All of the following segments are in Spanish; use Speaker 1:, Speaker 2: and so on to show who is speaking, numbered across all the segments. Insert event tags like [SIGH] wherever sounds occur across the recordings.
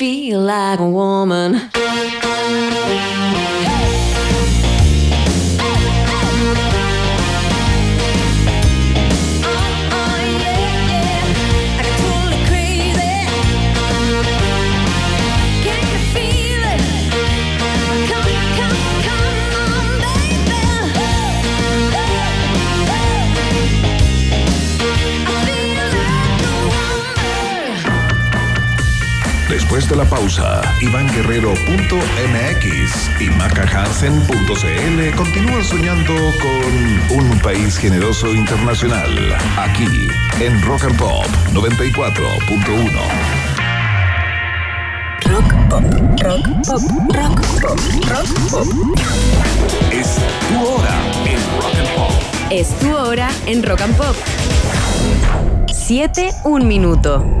Speaker 1: feel like a woman.
Speaker 2: Después de la pausa, ivanguerrero.mx y macahansen.cl continúan soñando con un país generoso internacional. Aquí, en Rock and Pop 94.1.
Speaker 1: Rock pop, rock pop, rock pop, rock pop.
Speaker 2: Es tu hora en Rock and Pop.
Speaker 3: Es tu hora en Rock and Pop. 7, 1 minuto.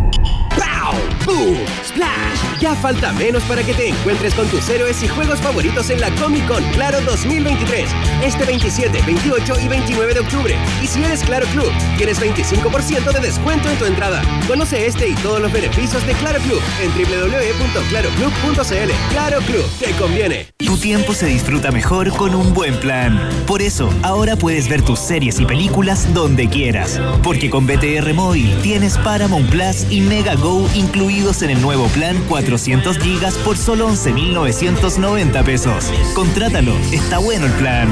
Speaker 4: ¡Boom! ¡Splash! Ya falta menos para que te encuentres con tus héroes y juegos favoritos en la Comic Con Claro 2023. Este 27, 28 y 29 de octubre. Y si eres Claro Club, tienes 25% de descuento en tu entrada. Conoce este y todos los beneficios de Claro Club en www.claroclub.cl. Claro Club, te conviene.
Speaker 5: Tu tiempo se disfruta mejor con un buen plan. Por eso, ahora puedes ver tus series y películas donde quieras. Porque con BTR Móvil tienes Paramount Plus y Mega Go incluidos en el nuevo plan 400 gigas por solo 11.990 pesos. Contrátalo, está bueno el plan.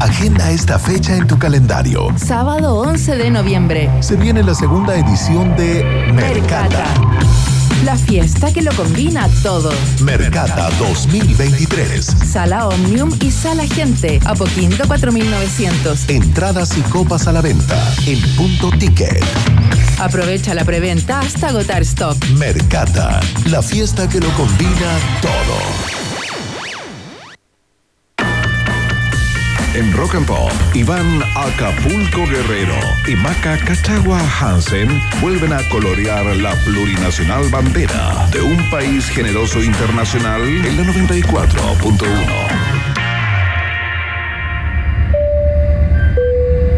Speaker 2: Agenda esta fecha en tu calendario.
Speaker 3: Sábado 11 de noviembre.
Speaker 2: Se viene la segunda edición de Mercata.
Speaker 3: La fiesta que lo combina todo.
Speaker 2: Mercata 2023.
Speaker 3: Sala Omnium y Sala Gente. Apoquindo 4900.
Speaker 2: Entradas y copas a la venta en punto ticket.
Speaker 3: Aprovecha la preventa hasta agotar stock.
Speaker 2: Mercata, la fiesta que lo combina todo. En Rock and Pop, Iván Acapulco Guerrero y Maca Cachagua Hansen vuelven a colorear la plurinacional bandera de un país generoso internacional en la 94.1.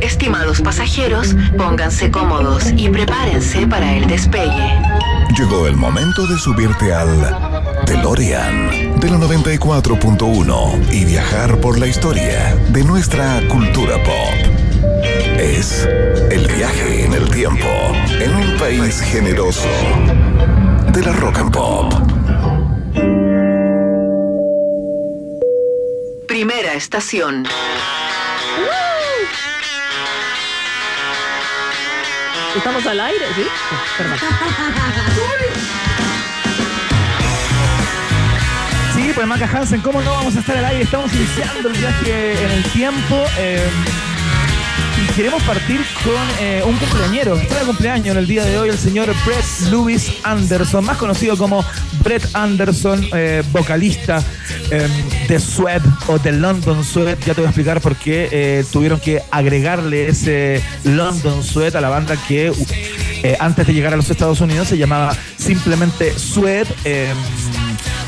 Speaker 1: Estimados pasajeros, pónganse cómodos y prepárense para el despegue.
Speaker 2: Llegó el momento de subirte al DeLorean de la 94.1 y viajar por la historia de nuestra cultura pop. Es el viaje en el tiempo en un país generoso de la rock and pop.
Speaker 1: Primera estación.
Speaker 6: Estamos al aire, ¿sí? Perdón. [LAUGHS] Pues Maca Hansen, ¿cómo no vamos a estar al aire? Estamos iniciando el viaje en el tiempo. eh, y queremos partir con eh, un cumpleañero. Está de cumpleaños en el día de hoy el señor Brett Lewis Anderson, más conocido como Brett Anderson, eh, vocalista eh, de Sweat o de London Sweat. Ya te voy a explicar por qué eh, tuvieron que agregarle ese London Sweat a la banda que eh, antes de llegar a los Estados Unidos se llamaba simplemente Sweat.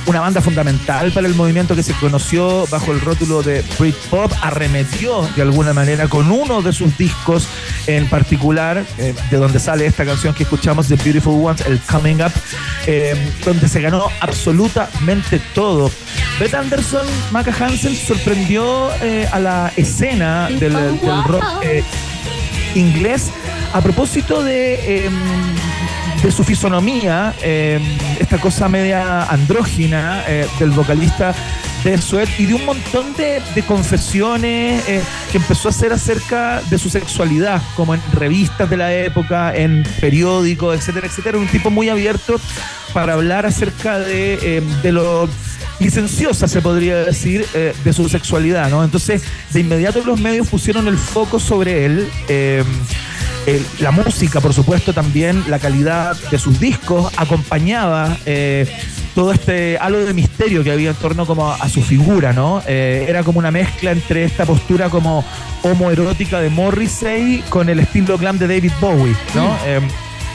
Speaker 6: Una banda fundamental para el movimiento que se conoció bajo el rótulo de Britpop, arremetió de alguna manera con uno de sus discos en particular, eh, de donde sale esta canción que escuchamos, The Beautiful Ones, el Coming Up, eh, donde se ganó absolutamente todo. Brett Anderson, Maca Hansen sorprendió eh, a la escena del, del rock eh, inglés a propósito de, eh, de su fisonomía, eh, esta cosa media andrógina eh, del vocalista de Sweat y de un montón de, de confesiones eh, que empezó a hacer acerca de su sexualidad, como en revistas de la época, en periódicos, etcétera, etcétera. Un tipo muy abierto para hablar acerca de, de lo licenciosa, se podría decir, de su sexualidad, ¿no? Entonces, de inmediato los medios pusieron el foco sobre él. La música, por supuesto, también la calidad de sus discos acompañaba eh, todo este halo de misterio que había en torno como a, a su figura, ¿no? Eh, era como una mezcla entre esta postura como homoerótica de Morrissey con el estilo glam de David Bowie, ¿no? Eh,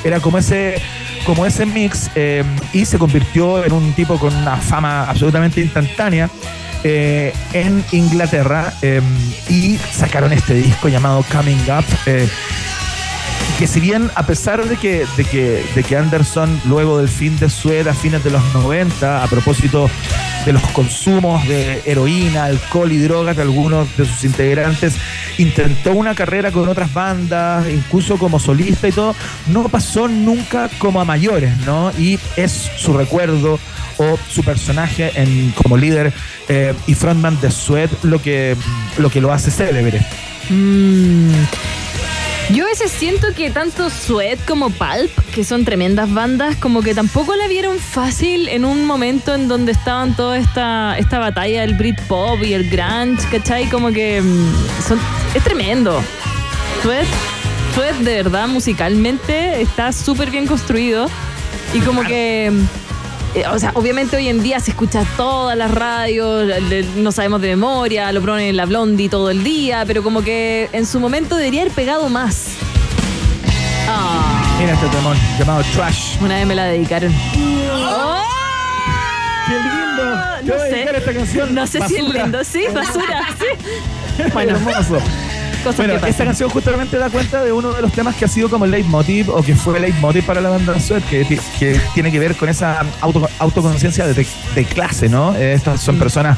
Speaker 6: era como ese como ese mix eh, y se convirtió en un tipo con una fama absolutamente instantánea eh, en Inglaterra eh, y sacaron este disco llamado Coming Up. eh, que si bien a pesar de que, de que, de que Anderson luego del fin de Sued a fines de los 90, a propósito de los consumos de heroína, alcohol y drogas de algunos de sus integrantes, intentó una carrera con otras bandas, incluso como solista y todo, no pasó nunca como a mayores, ¿no? Y es su recuerdo o su personaje en, como líder eh, y frontman de Sued lo que, lo que lo hace célebre.
Speaker 7: Mm. Yo a veces siento que tanto Sweat como Pulp, que son tremendas bandas, como que tampoco la vieron fácil en un momento en donde estaban toda esta, esta batalla del Britpop y el grunge, ¿cachai? Como que mm, son, es tremendo. Sweat, Sweat de verdad musicalmente está súper bien construido y como que eh, o sea, obviamente hoy en día se escucha todas las radios, no sabemos de memoria, lo ponen en la Blondie todo el día, pero como que en su momento debería haber pegado más.
Speaker 6: Ah. Mira este temón llamado Trash.
Speaker 7: Una vez me la dedicaron.
Speaker 6: ¡Qué lindo!
Speaker 7: No sé.
Speaker 6: Esta canción.
Speaker 7: No sé si es lindo, sí, basura, sí. [LAUGHS]
Speaker 6: Bueno, hermoso bueno, esta canción justamente da cuenta de uno de los temas que ha sido como el leitmotiv o que fue el leitmotiv para la banda Sweat, que, que tiene que ver con esa auto, autoconciencia de, clase, ¿no? Eh, estas son mm. personas,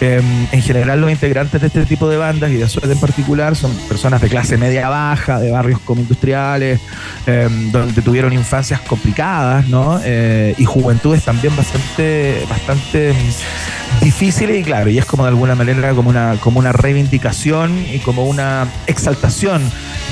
Speaker 6: em, en general los integrantes de este tipo de bandas y de Sweat en particular, son personas de clase media baja, de barrios como industriales, em, donde tuvieron infancias complicadas, ¿no? Eh, y juventudes también bastante, bastante difíciles y claro, y es como de alguna manera como una, como una reivindicación y como una exaltación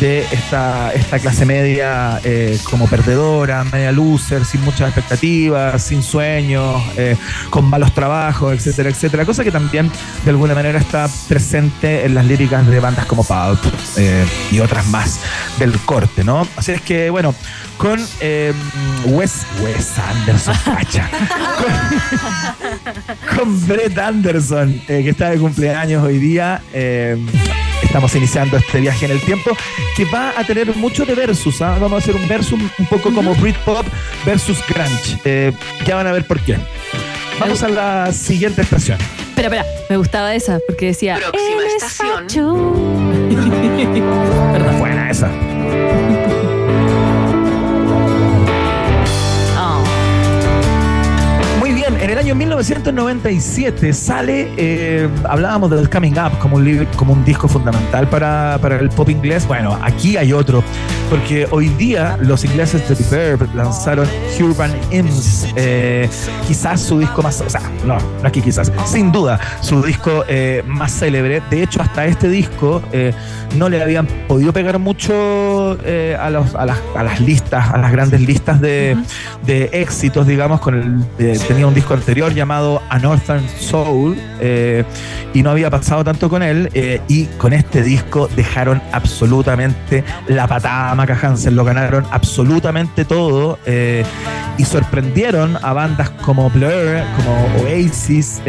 Speaker 6: de esta, esta clase media eh, como perdedora, media loser, sin muchas expectativas, sin sueños, eh, con malos trabajos, etcétera, etcétera. Cosa que también de alguna manera está presente en las líricas de bandas como Pulp eh, y otras más del corte, ¿no? Así es que, bueno, con Wes, Wes Anderson, [LAUGHS] cacha. con, con, Brett Anderson, que está de cumpleaños hoy día estamos iniciando este viaje en el tiempo que va a tener mucho de versus. ¿ah? Vamos a hacer un versus un poco como Britpop versus Grunge. Eh, ya van a ver por qué. Vamos a la siguiente estación.
Speaker 7: Espera, espera, me gustaba esa porque decía.
Speaker 1: Próxima estación. [LAUGHS]
Speaker 6: Buena esa. En el año 1997 sale, eh, hablábamos del Coming Up como un, como un disco fundamental para, para, el pop inglés. Bueno, aquí hay otro, porque hoy día los ingleses de The Verb lanzaron Urban Hymns, eh, quizás su disco más, o sea, no, no aquí quizás, sin duda, su disco eh, más célebre. De hecho, hasta este disco no le habían podido pegar mucho a, los, a, las, a, las, listas, a las grandes listas de, de éxitos, digamos, con el, tenía un disco anterior llamado A Northern Soul eh, y no había pasado tanto con él eh, y con este disco dejaron absolutamente la patada Maca Hansen, lo ganaron absolutamente todo eh, y sorprendieron a bandas como Blur, como Oasis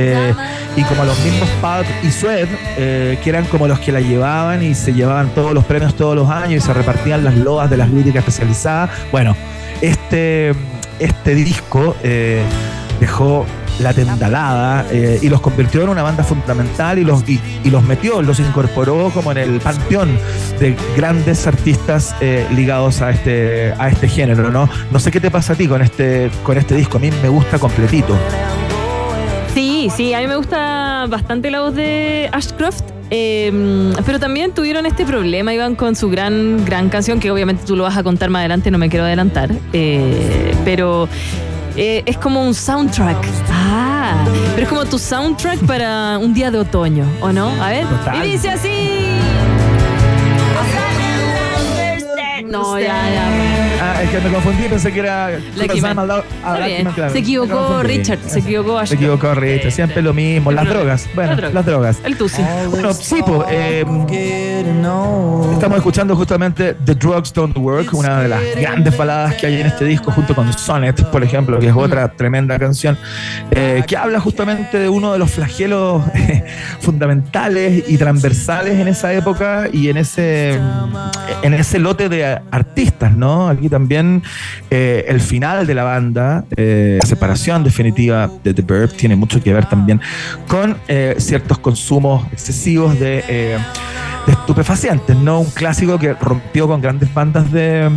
Speaker 6: y como los mismos Pulp y Sweat que eran como los que la llevaban y se llevaban todos los premios todos los años y se repartían las loas de las líricas especializadas. Bueno, este, este disco dejó la tendalada eh, y los convirtió en una banda fundamental y los, y, los metió, los incorporó como en el panteón de grandes artistas eh, ligados a este, a este género, ¿no? No sé qué te pasa a ti con este, con este disco, a mí me gusta completito.
Speaker 7: Sí, sí, a mí me gusta bastante la voz de Ashcroft. Em, pero también tuvieron este problema, iban con su gran, gran canción, que obviamente tú lo vas a contar más adelante, no me quiero adelantar. Eh, pero eh, es como un soundtrack. Ah, pero es como tu soundtrack para un día de otoño, ¿o no? A ver. Y dice así.
Speaker 6: Me confundí, pensé que era.
Speaker 7: Se equivocó Richard, se equivocó
Speaker 6: Se equivocó Richard, siempre lo mismo. Las drogas, bueno, las drogas.
Speaker 7: El tusi.
Speaker 6: Bueno, sí, pues. estamos escuchando justamente The Drugs Don't Work, una de las grandes baladas que hay en este disco, junto con Sonnet, por ejemplo, que es otra tremenda canción, eh, que habla justamente de uno de los flagelos fundamentales y transversales en esa época y en ese, en ese lote de artistas, ¿no? Aquí también eh, el final de la banda, eh, la separación definitiva de The Verb, tiene mucho que ver también con eh, ciertos consumos excesivos de, estupefacientes, ¿no? Un clásico que rompió con grandes bandas de,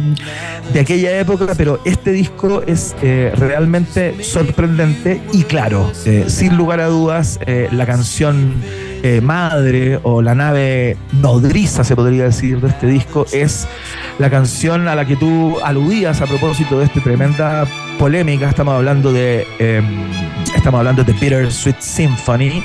Speaker 6: de aquella época, pero este disco es realmente sorprendente y claro, sin lugar a dudas, la canción madre o la nave nodriza, se podría decir, de este disco es la canción a la que tú aludías a propósito de esta tremenda polémica. Estamos hablando de, em, estamos hablando de Bitter Sweet Symphony,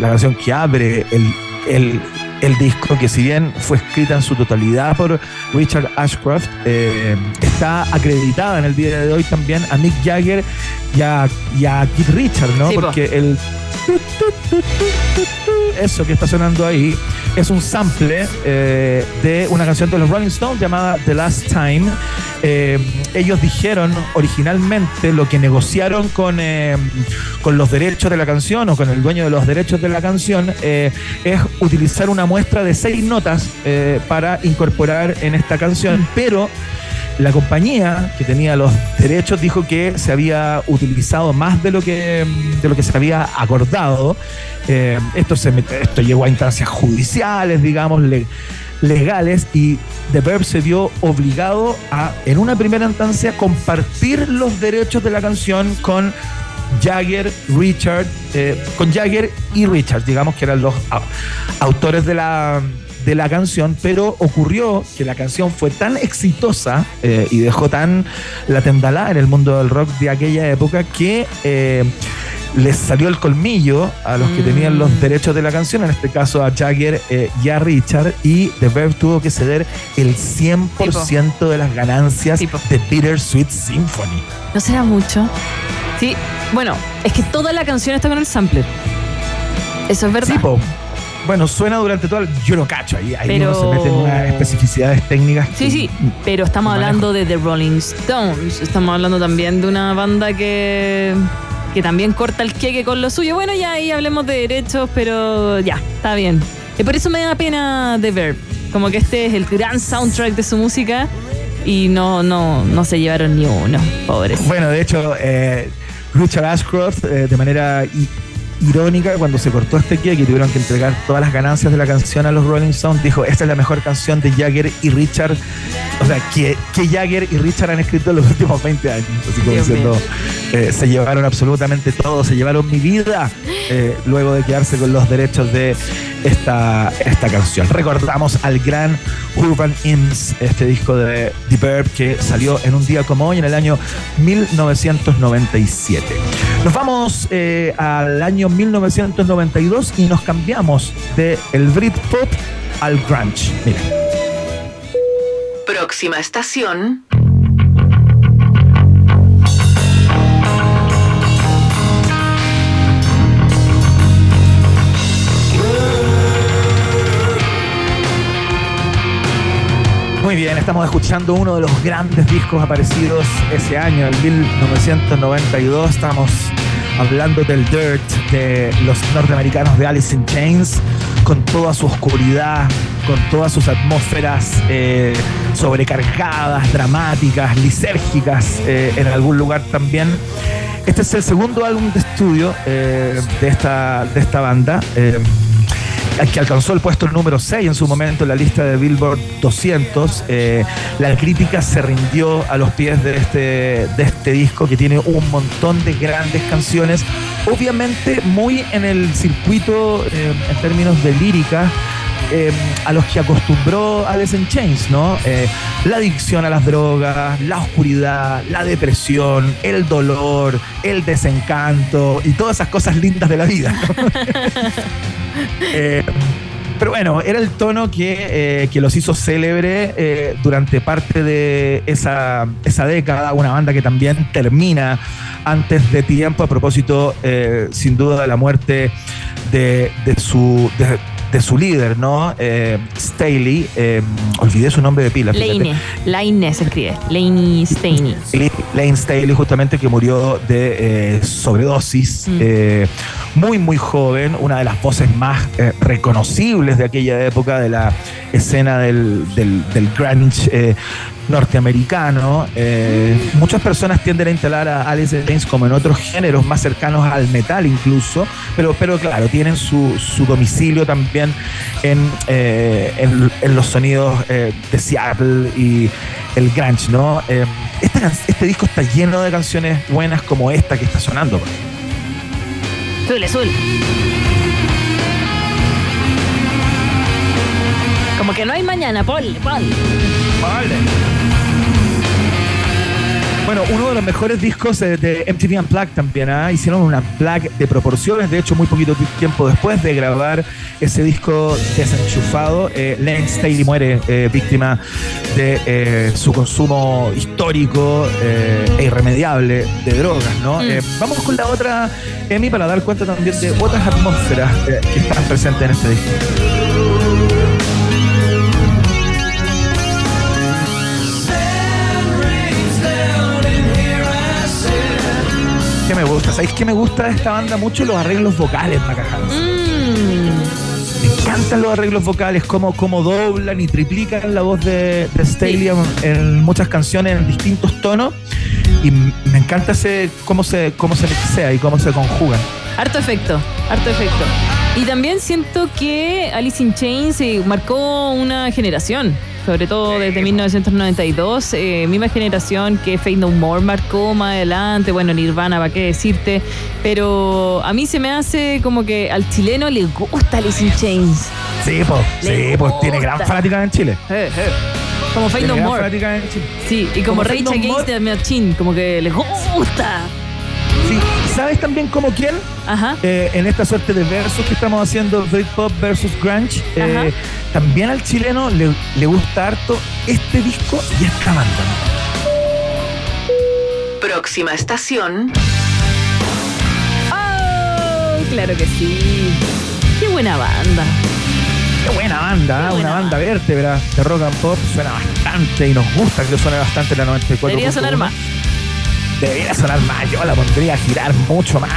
Speaker 6: la canción que abre el, el el disco, que si bien fue escrita en su totalidad por Richard Ashcroft, eh, está acreditada en el día de hoy también a Mick Jagger y a, Keith Richard, ¿no? Porque el eso que está sonando ahí es un sample eh, de una canción de los Rolling Stones llamada The Last Time. Eh, ellos dijeron originalmente lo que negociaron con, eh, con los derechos de la canción o con el dueño de los derechos de la canción es utilizar una muestra de seis notas para incorporar en esta canción, pero la compañía que tenía los [LAUGHS] derechos dijo que se había utilizado más de lo que, de lo que se había acordado. Eh, esto, se, esto llegó a instancias judiciales, digamos, legales, y The Verb se vio obligado a, en una primera instancia, compartir los derechos de la canción con Jagger, Richard, eh, con Jagger y Richard, digamos que eran los autores de la de la canción, pero ocurrió que la canción fue tan exitosa eh, y dejó tan la tendalada en el mundo del rock de aquella época que eh, les salió el colmillo a los que tenían los mm. derechos de la canción, en este caso a Jagger eh, y a Richard, y The Verve tuvo que ceder el 100% de las ganancias de Peter Sweet Symphony.
Speaker 7: ¿No será mucho? Sí, bueno, es que toda la canción está con el sampler. Eso es verdad.
Speaker 6: Bueno, suena durante todo el... Yo lo cacho, ahí, ahí uno se mete en unas especificidades técnicas.
Speaker 7: Sí, sí, pero estamos hablando de The Rolling Stones. Estamos hablando también de una banda que que también corta el queque con lo suyo. Bueno, ya ahí hablemos de derechos, pero ya, está bien. Y por eso me da pena The Verb. Como que este es el gran soundtrack de su música y no, no, no se llevaron ni uno, pobres.
Speaker 6: Bueno, de hecho, eh, Richard Ashcroft, eh, de manera irónica cuando se cortó este que tuvieron que entregar todas las ganancias de la canción a los Rolling Stones, dijo, esta es la mejor canción de Jagger y Richard, o sea, que, que Jagger y Richard han escrito en los [LAUGHS] últimos 20 años, así como diciendo, eh, se llevaron absolutamente todo, se llevaron mi vida, eh, luego de quedarse con los derechos de esta, esta canción. Recordamos al gran Urban Hymns, este disco de The Verb que salió en un día como hoy, en el año 1997. Nos vamos eh, al año 1992 y nos cambiamos del el Britpop al grunge. Mira.
Speaker 1: Próxima estación.
Speaker 6: Muy bien, estamos escuchando uno de los grandes discos aparecidos ese año, el 1992. Estamos hablando del Dirt de los norteamericanos de Alice in Chains, con toda su oscuridad, con todas sus atmósferas eh, sobrecargadas, dramáticas, lisérgicas eh, en algún lugar también. Este es el segundo álbum de estudio eh, de, esta, de esta banda que alcanzó el puesto número 6 en su momento en la lista de Billboard 200. Eh, la crítica se rindió a los pies de este, de este disco que tiene un montón de grandes canciones, obviamente muy en el circuito eh, en términos de lírica. Eh, a los que acostumbró a in Chains, ¿no? la adicción a las drogas, la oscuridad, la depresión, el dolor, el desencanto y todas esas cosas lindas de la vida. [LAUGHS] [LAUGHS] Eh, pero bueno, era el tono que, eh, que los hizo célebre eh, durante parte de esa, esa, década, una banda que también termina antes de tiempo a propósito, sin duda, de la muerte de, de su... su líder, ¿no? Staley, olvidé su nombre de pila.
Speaker 7: Lane, Lane se escribe, Lane Staley.
Speaker 6: Lane Staley, justamente, que murió de sobredosis. Mm muy, muy joven, una de las voces más eh, reconocibles de aquella época de la escena del, del, grunge eh, norteamericano. Eh, muchas personas tienden a instalar a Alice James como en otros géneros más cercanos al metal incluso, pero, pero claro, tienen su, su domicilio también en, eh, en, en los sonidos eh, de Seattle y el grunge, ¿no? Eh, can- este disco está lleno de canciones buenas como esta que está sonando.
Speaker 7: Zule, zule. Como que no hay mañana, ponle, ponle.
Speaker 6: Bueno, uno de los mejores discos eh, de MTV Unplugged también, ¿ah? hicieron un Unplugged de proporciones, de hecho muy poquito tiempo después de grabar ese disco desenchufado, eh, Lane Staley muere eh, víctima de eh, su consumo histórico eh, e irremediable de drogas, ¿no? Eh, vamos con la otra, Emi, para dar cuenta también de otras atmósferas eh, que están presentes en este disco. ¿Qué me gusta? ¿Sabéis qué me gusta de esta banda mucho? Los arreglos vocales, Macajans.
Speaker 7: Mm.
Speaker 6: Me encantan los arreglos vocales, cómo, cómo doblan y triplican la voz de, de Staley en, en muchas canciones en distintos tonos. Y me encanta ese, cómo, se, cómo se mixea y cómo se conjugan.
Speaker 7: Harto efecto, harto efecto. Y también siento que Alice in Chains eh, marcó una generación, sobre todo desde 1992, eh, misma generación que Fate No More marcó más adelante, bueno, Nirvana, ¿para qué decirte? Pero a mí se me hace como que al chileno le gusta Alice in Chains.
Speaker 6: Sí, pues, sí, pues tiene gran fanática en Chile.
Speaker 7: Eh, eh. Como
Speaker 6: Tiene
Speaker 7: No More.
Speaker 6: fanática en Chile.
Speaker 7: Sí, y como
Speaker 6: Como
Speaker 7: Rage Against the Machine, como que les gusta.
Speaker 6: ¿Sabes también como quién?
Speaker 7: Ajá.
Speaker 6: Eh, en esta suerte de versos que estamos haciendo, Britpop versus Grunge, eh, también al chileno le, le gusta harto este disco y esta banda.
Speaker 1: Próxima estación,
Speaker 7: Oh, claro que sí. Qué buena banda.
Speaker 6: Qué buena banda.
Speaker 7: Qué buena
Speaker 6: una banda
Speaker 7: banda.
Speaker 6: vértebra de rock and pop, suena bastante y nos gusta que suene bastante la 94.
Speaker 7: Debería sonar más.
Speaker 6: Debería sonar más, yo la pondría a girar mucho más.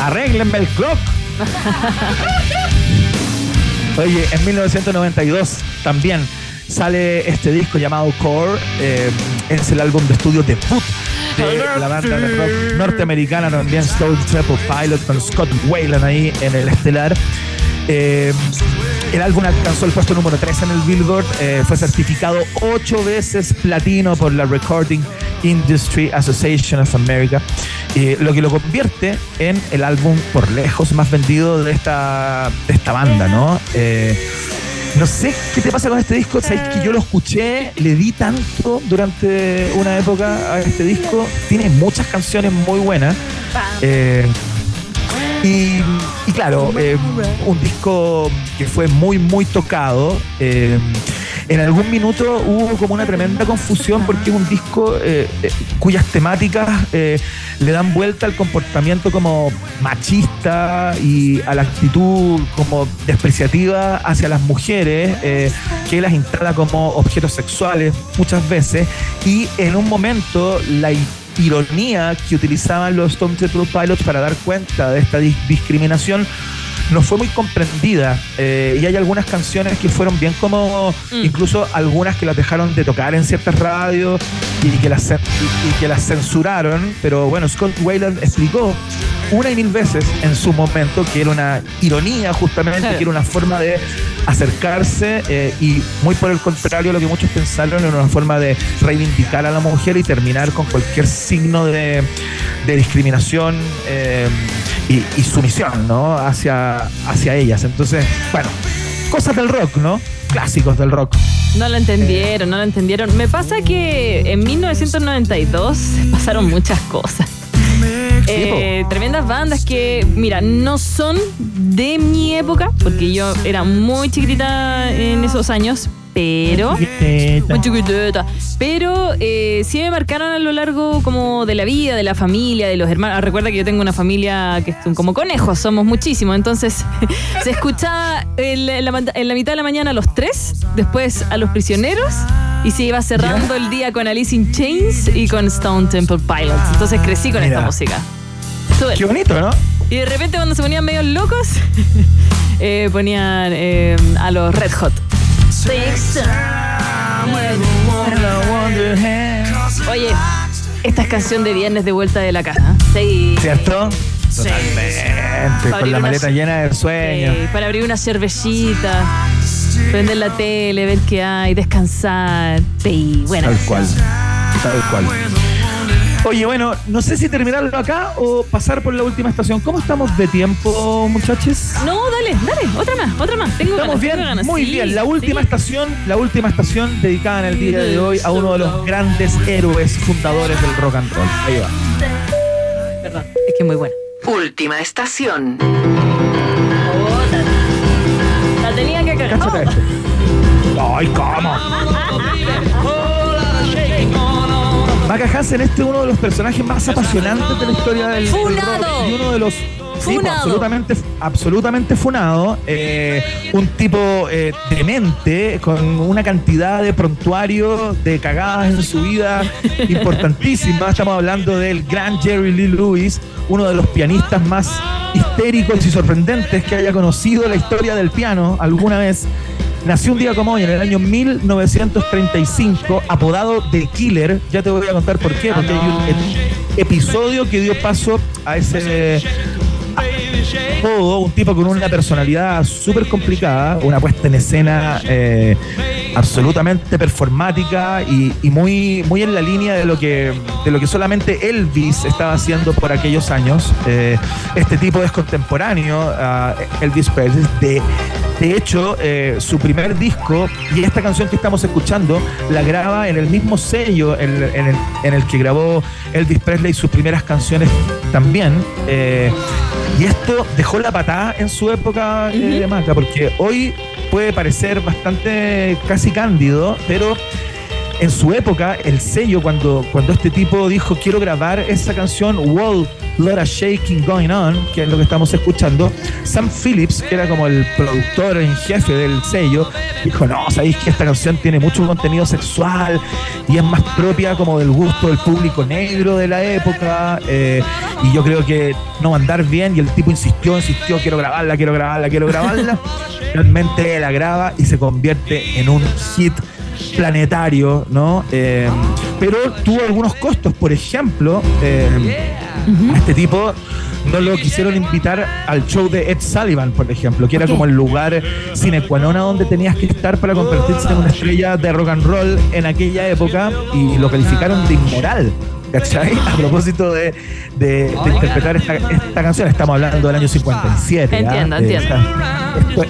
Speaker 6: Arréglenme el clock. [LAUGHS] Oye, en 1992 también sale este disco llamado Core. eh, es el álbum de estudio debut de la banda de rock norteamericana también, Stone Temple Pilot, con Scott Wayland ahí en el estelar. Eh, el álbum alcanzó el puesto número 3 en el Billboard, eh, fue certificado ocho veces platino por la Recording Industry Association of America, eh, lo que lo convierte en el álbum por lejos más vendido de esta, de esta banda, ¿no? Eh, no sé qué te pasa con este disco, sabes que yo lo escuché, le di tanto durante una época a este disco, tiene muchas canciones muy buenas. Eh, y, claro, eh, un disco que fue muy, muy tocado. En algún minuto hubo como una tremenda confusión porque es un disco eh, eh, cuyas temáticas eh, le dan vuelta al comportamiento como machista y a la actitud como despreciativa hacia las mujeres, que las instala como objetos sexuales muchas veces. Y en un momento la ironía que utilizaban los Stone Temple Pilots para dar cuenta de esta dis- discriminación no fue muy comprendida eh, y hay algunas canciones que fueron bien como
Speaker 7: Mm.
Speaker 6: incluso algunas que las dejaron de tocar en ciertas radios y que las y, y que las censuraron pero bueno Scott Wayland explicó una y mil veces en su momento que era una ironía justamente
Speaker 7: Claro.
Speaker 6: que era una forma de acercarse eh, y muy por el contrario lo que muchos pensaron era una forma de reivindicar a la mujer y terminar con cualquier signo de, de discriminación eh, y, y sumisión ¿no? hacia, hacia ellas. Entonces, bueno, cosas del rock, ¿no? Clásicos del rock.
Speaker 7: No lo entendieron, no lo entendieron. Me pasa que en 1992 pasaron muchas cosas. Eh, tremendas bandas que, mira, no son de mi época, porque yo era muy chiquitita en esos años, pero... Muy chiquitita. Pero eh, sí me marcaron a lo largo como de la vida, de la familia, de los hermanos. Recuerda que yo tengo una familia que son como conejos, somos muchísimos. Entonces [LAUGHS] se escuchaba en, en la, man- en la mitad de la mañana a los tres, después a los prisioneros. Y se iba cerrando el día con Alice in Chains y con Stone Temple Pilots. Entonces crecí con
Speaker 6: Mira.
Speaker 7: esta música.
Speaker 6: Qué bonito, ¿no?
Speaker 7: Y de repente cuando se ponían medio locos, [LAUGHS] eh, ponían eh, a los Red Hot. Oye, esta es canción de viernes de vuelta de la casa. Sí.
Speaker 6: ¿Cierto? Totalmente, con la maleta llena de sueños.
Speaker 7: para abrir una cervecita, prender la tele, ver qué hay, descansar. Sí, bueno.
Speaker 6: Tal cual. Tal cual. Oye, bueno, no sé si terminarlo acá o pasar por la última estación. ¿Cómo estamos de tiempo, muchachos?
Speaker 7: No, dale, dale, otra más, otra más. Tengo
Speaker 6: estamos bien, muy bien. La última estación, la última estación dedicada en el día de hoy a uno de los grandes héroes fundadores del rock and roll. Ahí va.
Speaker 7: Perdón, es que es muy buena.
Speaker 1: Última estación.
Speaker 7: la, tenía que cagar.
Speaker 6: Este. Ay, ¿cómo? [LAUGHS] Maca Hansen, este es uno de los personajes más apasionantes de la historia del, rock y uno de los pues, absolutamente, absolutamente funado. Eh, un tipo eh, demente, con una cantidad de prontuario, de cagadas en su vida importantísima. Estamos hablando del gran Jerry Lee Lewis, uno de los pianistas más histéricos y sorprendentes que haya conocido la historia del piano alguna vez. Nació un día como hoy, en el año 1935, apodado The Killer. Ya te voy a contar por qué, porque hay un episodio que dio paso a ese todo, un tipo con una personalidad súper complicada, una puesta en escena eh, absolutamente performática y, muy, muy en la línea de lo que de lo que solamente Elvis estaba haciendo por aquellos años. Eh, este tipo es contemporáneo a Elvis Presley. De, de hecho, eh, su primer disco y esta canción que estamos escuchando la graba en el mismo sello en, el, que grabó Elvis Presley sus primeras canciones también. Eh, y esto dejó la patada en su época de Maca, porque hoy puede parecer bastante casi cándido, pero en su época, el sello, cuando, cuando este tipo dijo quiero grabar esa canción, Wall, Lot of Shaking Going On, que es lo que estamos escuchando, Sam Phillips, que era como el productor en jefe del sello, dijo, no, sabéis que esta canción tiene mucho contenido sexual y es más propia como del gusto del público negro de la época, eh, y yo creo que no va a andar bien, y el tipo insistió, insistió, quiero grabarla, quiero grabarla, quiero grabarla, [LAUGHS] realmente la graba y se convierte en un hit planetario, ¿no? Eh, pero tuvo algunos costos, por ejemplo, eh, este tipo no lo quisieron invitar al show de Ed Sullivan, por ejemplo, que era como el lugar sine qua non donde tenías que estar para convertirse en una estrella de rock and roll en aquella época y lo calificaron de inmoral. ¿Cachai? A propósito de, interpretar esta, canción, estamos hablando del año 57.
Speaker 7: Entiendo, entiendo.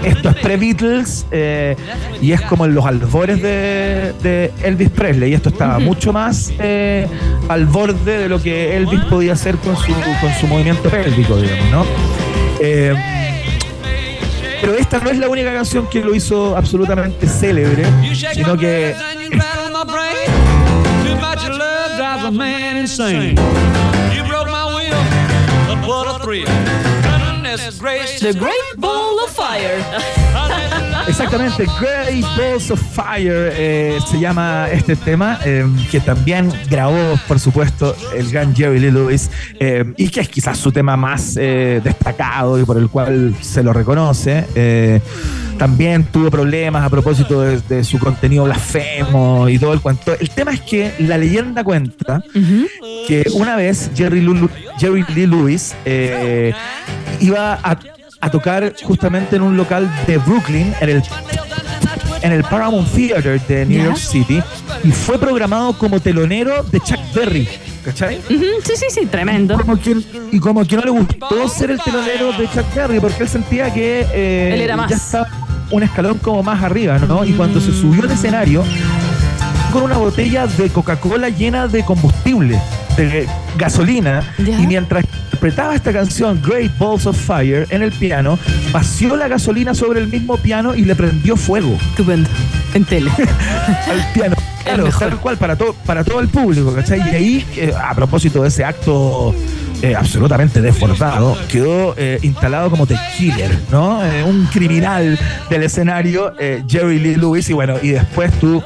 Speaker 6: Esto, es pre-Beatles eh, y es como en los albores de, Elvis Presley. Y esto estaba mucho más eh, al borde de lo que Elvis podía hacer con su, con su movimiento pélvico, digamos, ¿no? Eh, pero esta no es la única canción que lo hizo absolutamente célebre, sino que a man insane. You broke my will, but what a thrill. The Great Ball of Fire. Exactamente, Great Balls of Fire eh, se llama este tema, eh, que también grabó, por supuesto, el gran Jerry Lee Lewis, eh, y que es quizás su tema más destacado y por el cual se lo reconoce. También tuvo problemas a propósito de, su contenido blasfemo y todo el cuento. El tema es que la leyenda cuenta que una vez Jerry, Jerry Lee Lewis iba a a tocar justamente en un local de Brooklyn, en el, en el Paramount Theater de New York City, y fue programado como telonero de Chuck Berry. ¿Cachai?
Speaker 7: sí, sí, sí, tremendo.
Speaker 6: y como que no le gustó ser el telonero de Chuck Berry, porque él sentía que
Speaker 7: eh, él era más.
Speaker 6: ya estaba un escalón como más arriba, ¿no? Y cuando se subió al escenario, con una botella de Coca-Cola llena de combustible, de gasolina, y mientras interpretaba esta canción, Great Balls of Fire, en el piano, vació la gasolina sobre el mismo piano y le prendió fuego.
Speaker 7: Estupendo. En tele. [LAUGHS]
Speaker 6: al piano. Claro, tal cual, para todo, para todo el público, ¿cachai? Y ahí, eh, a propósito de ese acto eh, absolutamente desbordado, quedó eh, instalado como The Killer, ¿no? un criminal del escenario, Jerry Lee Lewis, y bueno, y después tú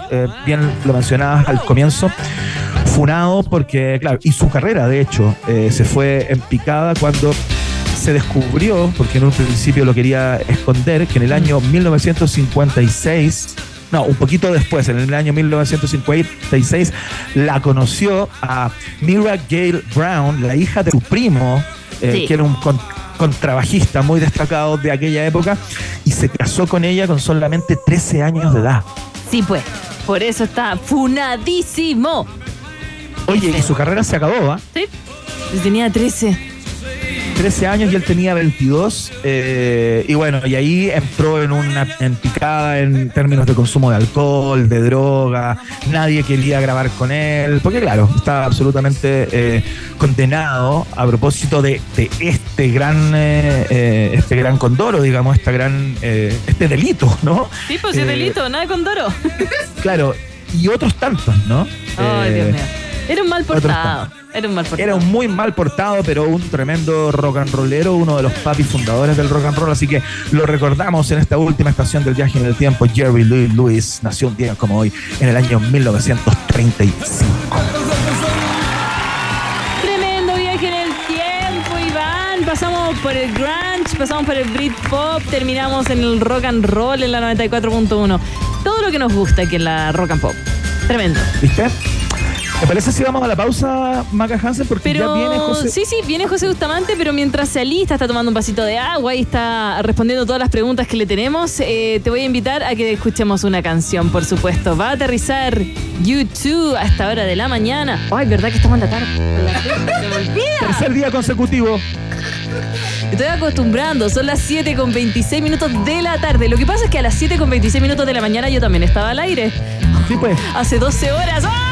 Speaker 6: bien lo mencionabas al comienzo, funado porque, claro, y su carrera, de hecho, eh, se fue en picada cuando se descubrió, porque en un principio lo quería esconder, que en el año 1956, no, un poquito después, en el año 1956, la conoció a Mira Gale Brown, la hija de su primo, eh,
Speaker 7: Sí.
Speaker 6: que era un con- contrabajista muy destacado de aquella época, y se casó con ella con solamente 13 años de edad.
Speaker 7: Sí, pues. Por eso está funadísimo.
Speaker 6: Oye, y su carrera se acabó, ¿ah?
Speaker 7: Sí. Tenía 13.
Speaker 6: 13 años y él tenía 22. eh, y bueno, y ahí entró en una en picada en términos de consumo de alcohol, de droga. Nadie quería grabar con él, porque claro, estaba absolutamente eh, condenado a propósito de, de este gran eh, eh, este gran condoro, digamos, esta gran eh, este delito, ¿no?
Speaker 7: Sí, pues
Speaker 6: Eh,
Speaker 7: delito, nada con Doro.
Speaker 6: Claro, y otros tantos, ¿no?
Speaker 7: Ay, Dios mío. Era un mal portado. Era un mal portado.
Speaker 6: Era un muy mal portado, pero un tremendo rock and rollero, uno de los papis fundadores del rock and roll, así que lo recordamos en esta última estación del viaje en el tiempo. Jerry Lee Lewis nació un día como hoy, en el año 1935.
Speaker 7: Tremendo viaje en el tiempo, Iván. Pasamos por el grunge, pasamos por el Britpop, terminamos en el rock and roll en la 94.1. Todo lo que nos gusta aquí en la rock and pop. Tremendo.
Speaker 6: ¿Viste? ¿Te parece si vamos a la pausa, Maca Hansen? Porque
Speaker 7: Pero
Speaker 6: ya viene José.
Speaker 7: sí, sí, viene José Bustamante, pero mientras se alista, está tomando un vasito de agua y está respondiendo todas las preguntas que le tenemos, eh, te voy a invitar a que escuchemos una canción, por supuesto. Va a aterrizar YouTube a esta hora de la mañana. Ay, ¿verdad que estamos en la tarde? [LAUGHS]
Speaker 6: Tercer día consecutivo.
Speaker 7: Estoy acostumbrando, son las 7 con 26 minutos de la tarde. Lo que pasa es que a las 7 con 26 minutos de la mañana yo también estaba al aire.
Speaker 6: Sí, pues.
Speaker 7: Hace 12 horas. ¡Ah!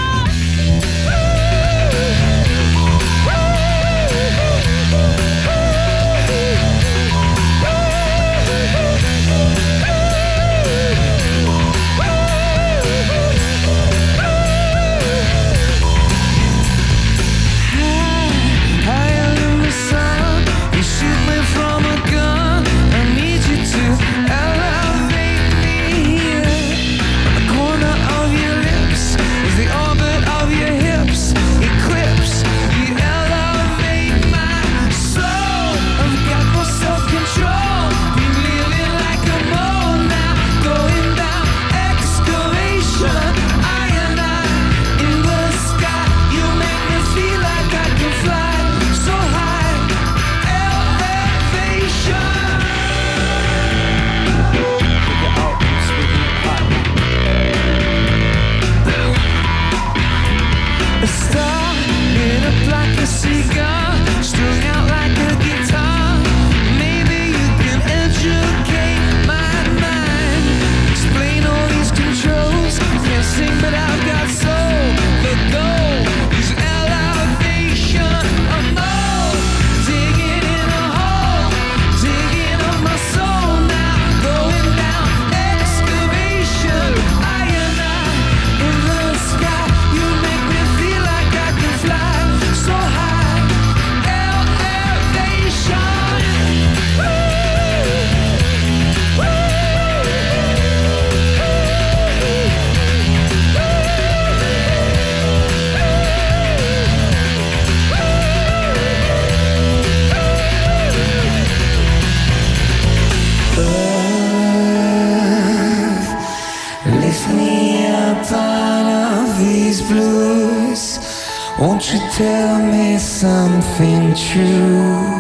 Speaker 8: True?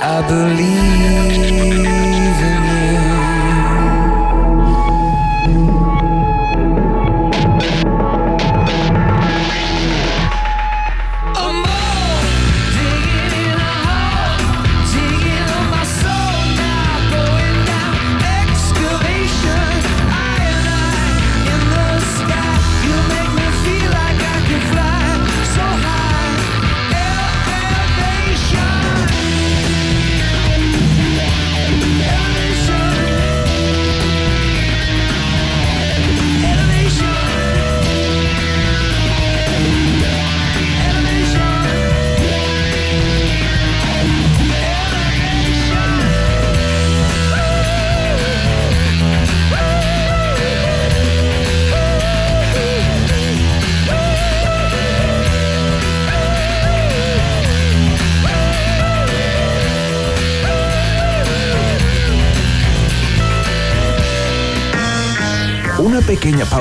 Speaker 8: I believe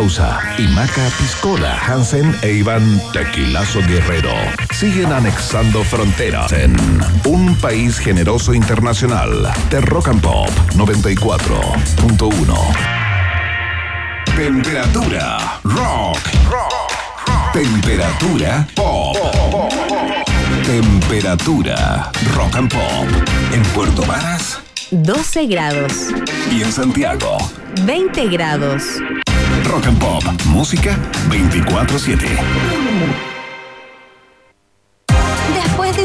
Speaker 2: pausa y Maca Piscola, Hansen e Iván Tequilazo Guerrero siguen anexando fronteras en un país generoso internacional de Rock and Pop 94.1. Temperatura rock. Temperatura pop. Temperatura rock and pop. En Puerto Varas
Speaker 3: 12 grados.
Speaker 2: y en Santiago.
Speaker 3: 20 grados.
Speaker 2: Rock and Pop. Música 24-7.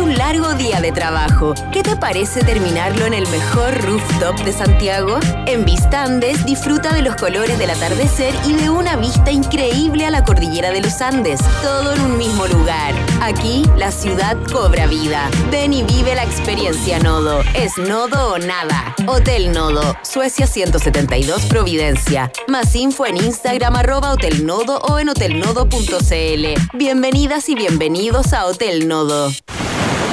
Speaker 9: Un largo día de trabajo, ¿qué te parece terminarlo en el mejor rooftop de Santiago? En Vista Andes disfruta de los colores del atardecer y de una vista increíble a la cordillera de los Andes, todo en un mismo lugar. Aquí la ciudad cobra vida. Ven y vive la experiencia Nodo. Es Nodo o nada. Hotel Nodo, Suecia 172 Providencia. Más info en Instagram arroba Hotel o en hotelnodo.cl. Bienvenidas y bienvenidos a Hotel Nodo.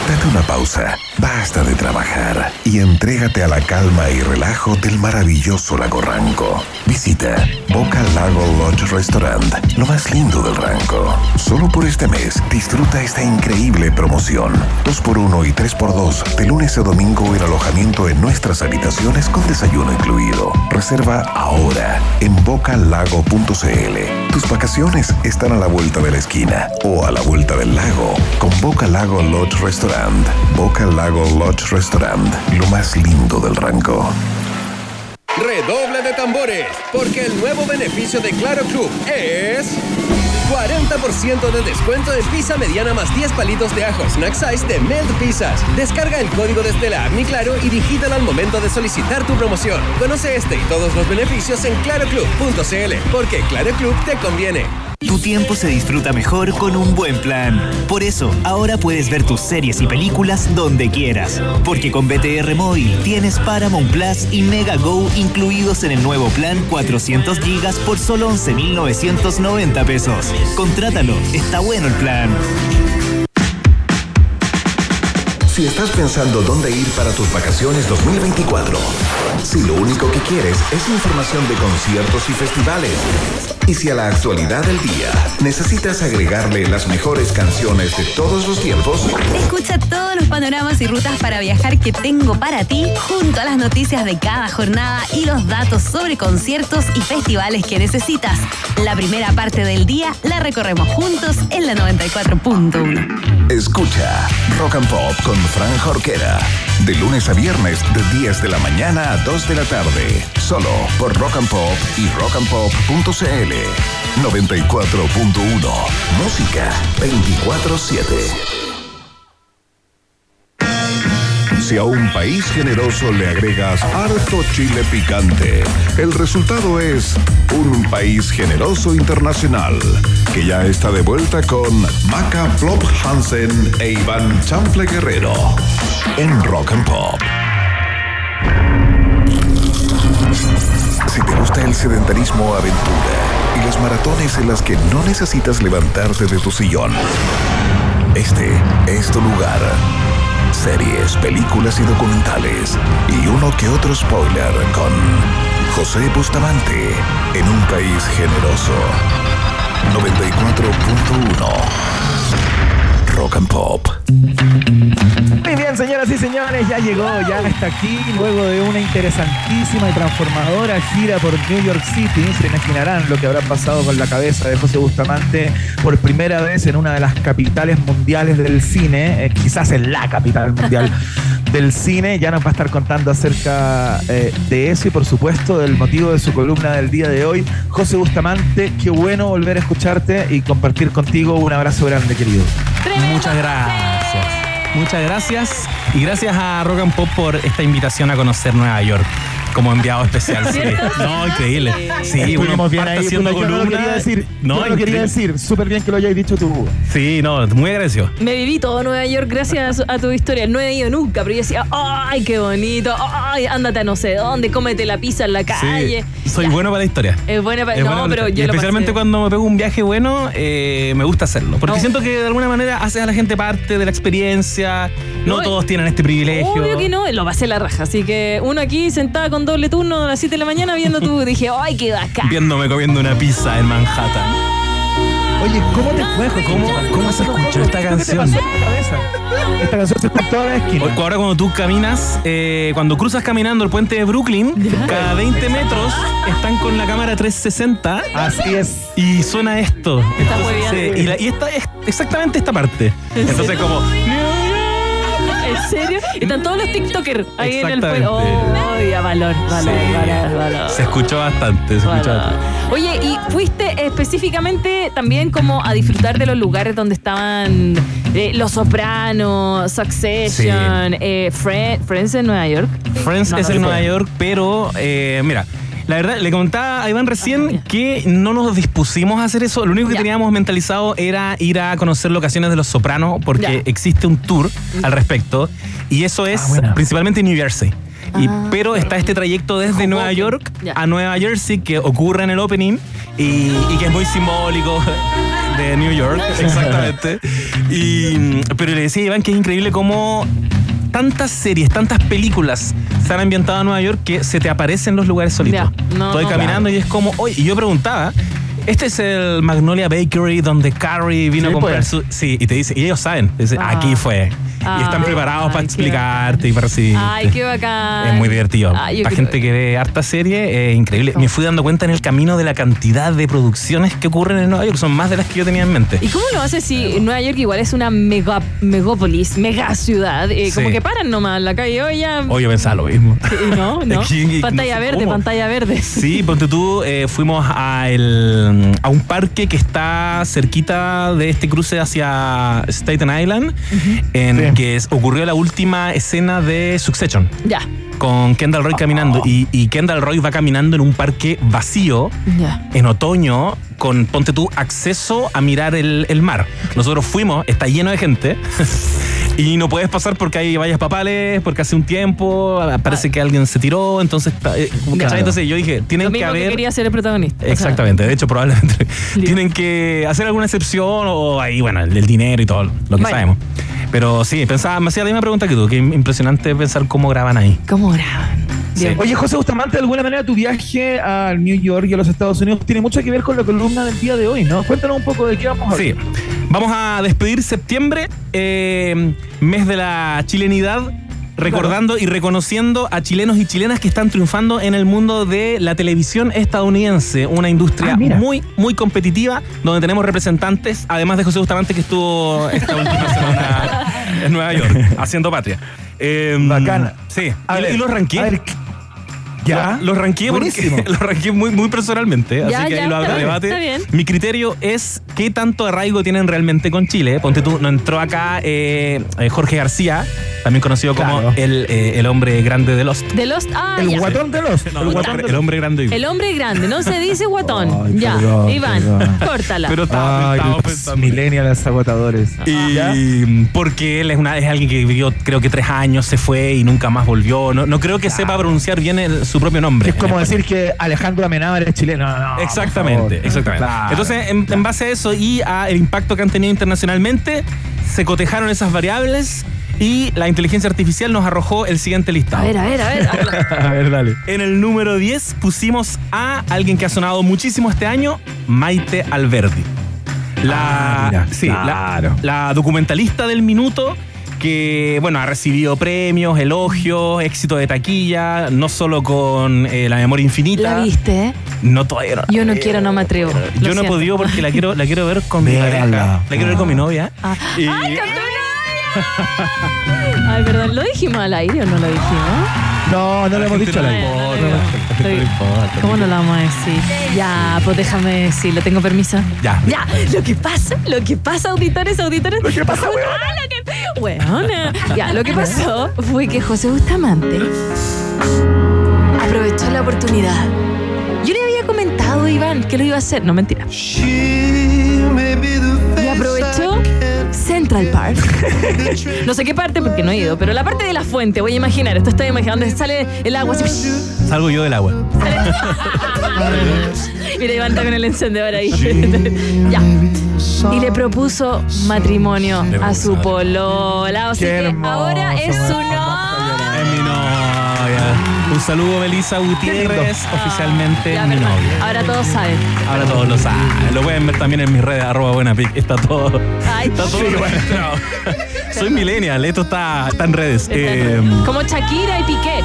Speaker 2: Date una pausa, basta de trabajar y entrégate a la calma y relajo del maravilloso lago Ranco. Visita Boca Lago Lodge Restaurant, lo más lindo del Ranco. Solo por este mes disfruta esta increíble promoción. 2x1 y 3x2 de lunes a domingo el alojamiento en nuestras habitaciones con desayuno incluido. Reserva ahora en bocalago.cl. Tus vacaciones están a la vuelta de la esquina o a la vuelta del lago con Boca Lago Lodge Restaurant. Boca Lago Lodge Restaurant, lo más lindo del Ranco.
Speaker 4: Redoble de tambores, porque el nuevo beneficio de Claro Club es 40% de descuento en pizza mediana más 10 palitos de ajo snack size de Melt Pizzas. Descarga el código desde la app Mi Claro y digítalo al momento de solicitar tu promoción. Conoce este y todos los beneficios en claroclub.cl, porque Claro Club te conviene.
Speaker 5: Tu tiempo se disfruta mejor con un buen plan. Por eso, ahora puedes ver tus series y películas donde quieras. Porque con BTR Móvil tienes Paramount Plus y Mega Go incluidos en el nuevo plan 400 gigas por solo 11.990 pesos. Contrátalo, está bueno el plan.
Speaker 2: Si estás pensando dónde ir para tus vacaciones 2024, si lo único que quieres es información de conciertos y festivales, y si a la actualidad del día necesitas agregarle las mejores canciones de todos los tiempos,
Speaker 9: Escucha todos los panoramas y rutas para viajar que tengo para ti, junto a las noticias de cada jornada y los datos sobre conciertos y festivales que necesitas. La primera parte del día la recorremos juntos en la 94.1.
Speaker 2: escucha Rock and Pop con Fran Jorquera. De lunes a viernes, de 10 de la mañana a 2 de la tarde. Solo por Rock and Pop y rockandpop.cl. 94.1. Música 24-7. Si a un país generoso le agregas harto chile picante, el resultado es un país generoso internacional que ya está de vuelta con Maca Flop Hansen e Iván Chanfle Guerrero en Rock and Pop. Si te gusta el sedentarismo aventura y las maratones en las que no necesitas levantarte de tu sillón, este es tu lugar. Series, películas y documentales. Y uno que otro spoiler con José Bustamante en un país generoso. 94.1 Rock and Pop.
Speaker 6: Señoras y señores, ya llegó, ya está aquí, luego de una interesantísima y transformadora gira por New York City. Se imaginarán lo que habrá pasado con la cabeza de José Bustamante por primera vez en una de las capitales mundiales del cine, eh, quizás en la capital mundial [LAUGHS] del cine. Ya nos va a estar contando acerca eh, de eso y, por supuesto, del motivo de su columna del día de hoy. José Bustamante, qué bueno volver a escucharte y compartir contigo. Un abrazo grande, querido.
Speaker 10: Muchas gracias. Muchas gracias. Y gracias a Rock and Pop por esta invitación a conocer Nueva York como enviado especial. Sí. No, increíble. Sí, uno
Speaker 6: bien
Speaker 10: parte
Speaker 6: ahí,
Speaker 10: haciendo
Speaker 6: puta, yo no lo
Speaker 10: columna.
Speaker 6: quería decir.
Speaker 10: No,
Speaker 6: No, lo quería decir. Súper bien que lo hayáis dicho tú.
Speaker 10: Sí, no, muy agradecido.
Speaker 7: Me viví todo Nueva York gracias a tu historia. No he ido nunca, pero yo decía, ¡ay, qué bonito! ¡ay, ándate a no sé dónde! ¡Cómete la pizza en la calle!
Speaker 10: Sí, soy
Speaker 7: Ya.
Speaker 10: bueno para la historia.
Speaker 7: Es buena para...
Speaker 10: Es
Speaker 7: No,
Speaker 10: bueno
Speaker 7: pero yo lo
Speaker 10: especialmente
Speaker 7: pasé-
Speaker 10: cuando me pego un viaje bueno, eh, me gusta hacerlo. Porque
Speaker 7: No.
Speaker 10: siento que de alguna manera haces a la gente parte de la experiencia. No,
Speaker 7: No,
Speaker 10: todos tienen este privilegio.
Speaker 7: Obvio que no, lo pasé la raja. Así que uno aquí sentada con un doble turno a las 7 de la mañana viendo tú. [LAUGHS] Dije, ¡ay, qué bacán!
Speaker 10: Viéndome comiendo una pizza en Manhattan.
Speaker 6: Oye, ¿cómo te fue?
Speaker 10: ¿Cómo- cómo se escuchó esta
Speaker 6: ¿Qué te
Speaker 10: canción?
Speaker 6: Esta canción se escucha en toda la esquina.
Speaker 10: Ahora cuando tú caminas, eh, cuando cruzas caminando el puente de Brooklyn, cada 20 metros están con la cámara 360
Speaker 6: Así es.
Speaker 10: y suena esto.
Speaker 7: Está
Speaker 10: Entonces,
Speaker 7: muy bien.
Speaker 10: eh, y, la- y esta es exactamente esta parte. Entonces como
Speaker 7: ¿En serio? Y están todos los TikTokers ahí en el.
Speaker 10: Exactamente.
Speaker 7: ¡Oh, ya, valor, valor,
Speaker 10: Sí.
Speaker 7: valor, valor!
Speaker 10: se escuchó bastante, se escuchó bastante.
Speaker 7: Oye, y fuiste específicamente también como a disfrutar de los lugares donde estaban eh, Los Sopranos, Succession, eh, Fre- Friends en Nueva York.
Speaker 10: Friends
Speaker 7: No,
Speaker 10: es
Speaker 7: no
Speaker 10: en. Nueva York, pero eh, mira, la verdad, le contaba a Iván
Speaker 7: Ah,
Speaker 10: recién
Speaker 7: ya.
Speaker 10: que no nos dispusimos a hacer eso. Lo único que
Speaker 7: Ya.
Speaker 10: teníamos mentalizado era ir a conocer locaciones de Los Sopranos, porque
Speaker 7: Ya.
Speaker 10: existe un tour al respecto, y eso es
Speaker 6: Ah, buena.
Speaker 10: principalmente en New Jersey. Y,
Speaker 7: Ah.
Speaker 10: pero está este trayecto desde. Nueva York a Nueva Jersey que ocurre en el opening y, y que es muy simbólico de New York, [LAUGHS] exactamente. Y, pero le decía a Iván que es increíble cómo tantas series, tantas películas se han ambientado en Nueva York que se te aparecen los lugares solitos.
Speaker 7: Ya, no,
Speaker 10: Estoy
Speaker 7: no.
Speaker 10: caminando y es como, oye, y yo preguntaba, este es el Magnolia Bakery donde Carrie vino
Speaker 6: Sí,
Speaker 10: a comprar
Speaker 6: pues.
Speaker 10: su... Sí, y te dice, y ellos saben, dice,
Speaker 7: Ah.
Speaker 10: aquí fue.
Speaker 7: Ah.
Speaker 10: y están preparados para
Speaker 7: Ay,
Speaker 10: explicarte y para recibirte.
Speaker 7: Ay, qué bacán.
Speaker 10: Es muy divertido.
Speaker 7: Ay,
Speaker 10: Para gente que ve harta serie, es increíble. Me fui dando cuenta en el camino de la cantidad de producciones que ocurren en Nueva York. Son más de las que yo tenía en mente.
Speaker 7: ¿Y cómo lo haces si Nueva York igual es una mega, megópolis, mega ciudad? eh, Como que paran nomás en la calle. Oye, ya.
Speaker 10: Hoy yo pensaba lo mismo.
Speaker 7: No, [LAUGHS] no.
Speaker 10: Aquí,
Speaker 7: pantalla
Speaker 10: no sé
Speaker 7: verde,
Speaker 10: cómo.
Speaker 7: pantalla verde.
Speaker 10: Sí, ponte tú, eh, fuimos a, el- a un parque que está cerquita de este cruce hacia Staten Island, en
Speaker 6: Sí.
Speaker 10: que es- ocurrió la última escena de Succession.
Speaker 7: Ya,
Speaker 10: Con Kendall Roy caminando. Y, y Kendall Roy va caminando en un parque vacío
Speaker 7: ya.
Speaker 10: en otoño con, ponte tú, acceso a mirar el, el mar. Nosotros fuimos, está lleno de gente. [LAUGHS] Y no puedes pasar porque hay vallas papales, porque hace un tiempo parece que alguien se tiró, entonces, eh, entonces yo dije, tienen
Speaker 7: Lo
Speaker 10: que
Speaker 7: mismo que
Speaker 10: haber...
Speaker 7: quería ser el protagonista. O sea,
Speaker 10: Exactamente, de hecho probablemente [LAUGHS] tienen que hacer alguna excepción o ahí, bueno, el, el dinero y todo lo que sabemos. Pero sí, pensaba, me hacía la misma pregunta que tú, que impresionante pensar cómo graban ahí.
Speaker 7: ¿Cómo graban?
Speaker 10: Sí.
Speaker 7: Bien.
Speaker 6: Oye, José Bustamante, de alguna manera tu viaje a New York y a los Estados Unidos tiene mucho que ver con la columna del día de hoy, ¿no? Cuéntanos un poco de qué vamos a
Speaker 10: Sí,
Speaker 6: hablar.
Speaker 10: vamos a despedir septiembre, eh, mes de la chilenidad, recordando y reconociendo a chilenos y chilenas que están triunfando en el mundo de la televisión estadounidense, una industria
Speaker 6: Ah,
Speaker 10: muy, muy competitiva, donde tenemos representantes, además de José Bustamante, que estuvo esta última [LAUGHS] semana en Nueva York, haciendo patria. Eh,
Speaker 6: Bacana.
Speaker 10: Sí,
Speaker 6: A
Speaker 10: y,
Speaker 6: ver,
Speaker 10: y los ranqué.
Speaker 6: ¿Ya?
Speaker 10: Los ranqué porque
Speaker 6: Buenísimo. [LAUGHS]
Speaker 10: los ranqué muy, muy personalmente,
Speaker 7: Ya,
Speaker 10: así que
Speaker 7: ya,
Speaker 10: ahí lo habrá debate.
Speaker 7: está bien.
Speaker 10: Mi criterio es qué tanto arraigo tienen realmente con Chile. Ponte tú, no entró acá eh, eh, Jorge García, también conocido como el, eh, el hombre grande de Lost.
Speaker 7: De Lost. Ah,
Speaker 6: El
Speaker 7: ya.
Speaker 6: guatón de los.
Speaker 10: No,
Speaker 6: el guatón
Speaker 10: hombre,
Speaker 6: de
Speaker 10: el
Speaker 6: los.
Speaker 10: hombre grande.
Speaker 7: El hombre grande, no se dice guatón.
Speaker 6: Ay,
Speaker 7: ya,
Speaker 6: perdón,
Speaker 7: Iván,
Speaker 6: perdón.
Speaker 7: córtala.
Speaker 10: Pero estaba, pensando.
Speaker 6: millennials agotadores.
Speaker 10: Y
Speaker 6: ¿Ya?
Speaker 10: porque él es, una, es alguien que vivió creo que tres años, se fue y nunca más volvió. No, no creo que sepa pronunciar bien el- su propio nombre.
Speaker 6: Es como decir que Alejandro Amenábar es chileno. No,
Speaker 10: Exactamente, exactamente.
Speaker 6: Claro.
Speaker 10: Entonces, en, en base a eso y al impacto que han tenido internacionalmente, se cotejaron esas variables y la inteligencia artificial nos arrojó el siguiente
Speaker 7: A
Speaker 10: listado.
Speaker 7: ver, a ver, a ver.
Speaker 6: A ver, [LAUGHS] dale.
Speaker 10: En el número 10 pusimos a alguien que ha sonado muchísimo este año, Maite Alberdi. La,
Speaker 6: Ah, mira,
Speaker 10: sí, la-
Speaker 6: claro.
Speaker 10: la documentalista del minuto que, bueno, ha recibido premios, elogios, éxito de taquilla, no solo con eh, La Memoria Infinita.
Speaker 7: ¿La viste? eh?
Speaker 10: No, todavía no. la
Speaker 7: Yo no
Speaker 10: veo.
Speaker 7: quiero, no me atrevo.
Speaker 10: Yo no he podido porque la quiero, la quiero ver con mi pareja. La quiero ver con mi novia.
Speaker 7: Ah.
Speaker 10: Y-
Speaker 7: ¡Ay, con tu novia! Ay, perdón, ¿lo dijimos al aire o no lo dijimos?
Speaker 6: No, no le hemos dicho la
Speaker 7: importa. ¿Cómo no lo vamos a decir? Ya, pues déjame decirlo, ¿tengo permiso?
Speaker 10: Ya.
Speaker 7: Ya, lo que pasa, lo que pasa, auditores, auditores. Lo que pasa, Ah, lo que. Weona. Ya, lo que pasó fue que José Bustamante aprovechó la oportunidad. Yo le había comentado a Iván que lo iba a hacer. No, mentira. Y aprovechó Central Park. [LAUGHS] No sé qué parte porque no he ido, pero la parte de la fuente, voy a imaginar, esto estoy imaginando, donde sale el agua así.
Speaker 10: Salgo yo del agua. [LAUGHS]
Speaker 7: Mira, Iván está con el encendedor ahí. [LAUGHS] ya. Y le propuso matrimonio a su polola. O sea que ahora es su novia.
Speaker 10: Saludo, Melissa Gutiérrez, oficialmente
Speaker 7: Ya,
Speaker 10: mi novia.
Speaker 7: Ahora todos saben.
Speaker 10: Ahora todos lo saben. Lo pueden ver también en mis redes, arroba buenapic. Está todo.
Speaker 7: Ay,
Speaker 10: Está todo. [LAUGHS] Soy millennial, esto está, está en redes. Eh,
Speaker 7: Como Shakira y Piqué.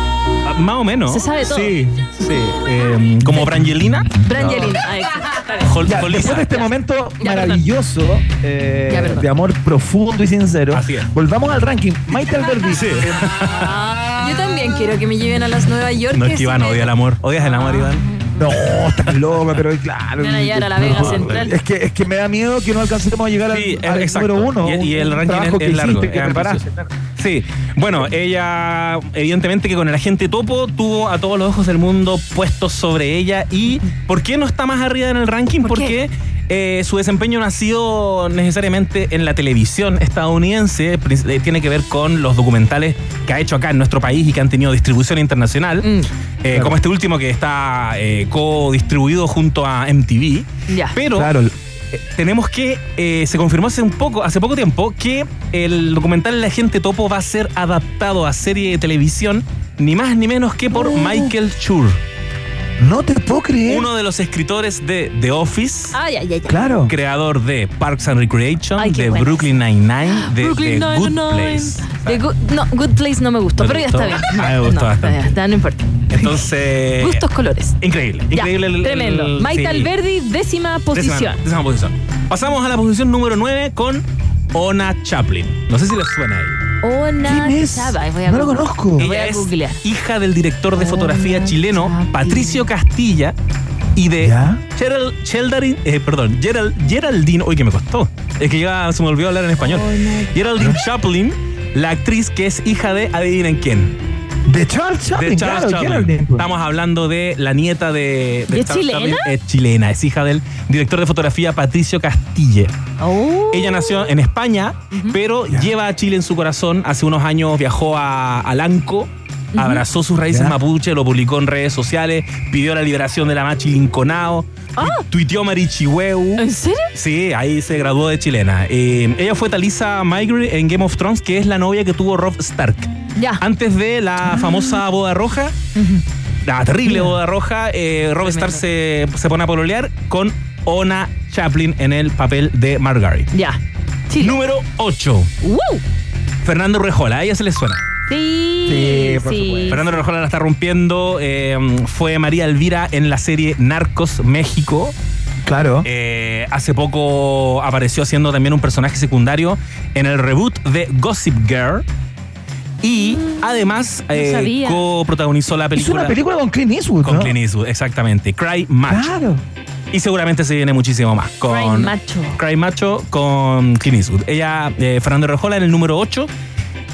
Speaker 10: más o menos.
Speaker 7: Se sabe todo.
Speaker 10: Sí, sí. Eh, como Brangelina.
Speaker 7: Brangelina. Ay, está bien.
Speaker 10: Jol-
Speaker 6: Ya,
Speaker 10: Jolisa.
Speaker 6: después de este momento
Speaker 7: Ya,
Speaker 6: maravilloso eh, de amor profundo y sincero,
Speaker 10: Así es.
Speaker 6: volvamos al ranking. Maite [LAUGHS] Alberdi.
Speaker 7: Ah, quiero que me lleven a las Nueva York.
Speaker 10: No es que Iván odia el amor. ¿Odias el amor, Iván?
Speaker 6: No, estás loca, pero claro.
Speaker 7: Me van a llevar a la Vega
Speaker 6: No,
Speaker 7: Central.
Speaker 6: Es que, es que me da miedo que no alcancemos a llegar al,
Speaker 10: Sí,
Speaker 6: al
Speaker 10: exacto.
Speaker 6: número uno.
Speaker 10: Y- y el ranking es-
Speaker 6: que
Speaker 10: es largo,
Speaker 6: hiciste, que
Speaker 10: es
Speaker 6: preparaste.
Speaker 10: ambicioso. Sí, bueno, ella evidentemente que con el agente Topo tuvo a todos los ojos del mundo puestos sobre ella y ¿por qué no está más arriba en el ranking?
Speaker 7: ¿Por
Speaker 10: Porque eh, su desempeño no ha sido necesariamente en la televisión estadounidense, eh, tiene que ver con los documentales que ha hecho acá en nuestro país y que han tenido distribución internacional,
Speaker 7: Mm,
Speaker 10: eh,
Speaker 6: Claro.
Speaker 10: como este último que está eh, co-distribuido junto a MTV.
Speaker 7: Ya.
Speaker 10: Pero
Speaker 6: Claro.
Speaker 10: eh, tenemos que, eh, se confirmó hace un poco, hace poco tiempo, que el documental La Gente Topo va a ser adaptado a serie de televisión, ni más ni menos que por Michael Schur,
Speaker 6: No te puedo creer.
Speaker 10: uno de los escritores de The Office.
Speaker 7: Ay, ay, ay.
Speaker 6: Claro.
Speaker 10: Creador de Parks and Recreation,
Speaker 7: Ay,
Speaker 10: de
Speaker 7: buenas.
Speaker 10: Brooklyn Nine-Nine, de,
Speaker 7: Brooklyn
Speaker 10: de Good
Speaker 7: Nine-Nine.
Speaker 10: Place.
Speaker 7: De Good- no, Good Place no me gustó,
Speaker 10: ¿No te
Speaker 7: pero ya está bien.
Speaker 10: Ah, me gustó
Speaker 7: no,
Speaker 10: bastante.
Speaker 7: está bien, no importa.
Speaker 10: Entonces.
Speaker 7: Gustos, colores.
Speaker 10: Increíble,
Speaker 7: Ya,
Speaker 10: increíble. el-
Speaker 7: tremendo.
Speaker 10: el-
Speaker 7: Maite
Speaker 10: sí.
Speaker 7: Alberdi, décima posición.
Speaker 10: Décima, décima posición. Pasamos a la posición número 9 con Ona Chaplin. No sé si les suena ahí.
Speaker 7: Ona
Speaker 6: ¿Quién es?
Speaker 7: Chava, voy a
Speaker 6: No lo conozco.
Speaker 7: Voy
Speaker 10: Ella
Speaker 7: a
Speaker 10: es
Speaker 7: googlear.
Speaker 10: hija del director de fotografía
Speaker 7: Ona
Speaker 10: chileno. Patricio Castilla y de
Speaker 6: ¿Ya?
Speaker 10: Gerald, eh, perdón, Gerald, Geraldine, uy que me costó, es que ya se me olvidó hablar en español. Geraldine Chaplin, la actriz que es hija de, adivinen quién,
Speaker 6: De Charles Chaplin,
Speaker 10: de Charles
Speaker 6: claro,
Speaker 10: Chaplin.
Speaker 6: Geraldine.
Speaker 10: Estamos hablando de la nieta de, de
Speaker 7: ¿Y es
Speaker 10: Charles
Speaker 7: chilena?
Speaker 10: Chaplin. Es chilena, es hija del director de fotografía Patricio Castilla.
Speaker 7: Oh.
Speaker 10: Ella nació en España, pero lleva a Chile en su corazón. Hace unos años viajó a, a Lanco, abrazó sus raíces
Speaker 6: Ya.
Speaker 10: mapuche, lo publicó en redes sociales, pidió la liberación de la Machi Linconao,
Speaker 7: Ah.
Speaker 10: tuiteó Marichihueu.
Speaker 7: ¿En serio?
Speaker 10: Sí, ahí se graduó de chilena. Eh, ella fue Talisa Migre en Game of Thrones, que es la novia que tuvo Rob Stark.
Speaker 7: Ya.
Speaker 10: Antes de la famosa boda roja, la terrible boda roja, eh, Rob Stark se, se pone a pololear con Ona Chaplin en el papel de Margaret.
Speaker 7: Ya. Chile.
Speaker 10: Número 8.
Speaker 7: ¡Wow!
Speaker 10: Fernando Rejola, a ella se le suena.
Speaker 7: Sí,
Speaker 6: Sí, por
Speaker 7: sí.
Speaker 6: supuesto.
Speaker 10: Fernando Rejola la está rompiendo. eh, fue María Elvira en la serie Narcos México.
Speaker 6: Claro.
Speaker 10: Eh, hace poco apareció haciendo también un personaje secundario en el reboot de Gossip Girl. Y además eh,
Speaker 7: sabía.
Speaker 10: coprotagonizó la
Speaker 6: Hizo
Speaker 10: película
Speaker 6: una película con Clint Eastwood,
Speaker 10: con
Speaker 6: ¿no?
Speaker 10: Clint Eastwood, exactamente. Cry Macho.
Speaker 6: Claro.
Speaker 10: Y seguramente se viene muchísimo más. Con
Speaker 7: Cry Macho.
Speaker 10: Cry Macho con Clint Eastwood. Ella, eh, Fernando Rejola, en el número 8.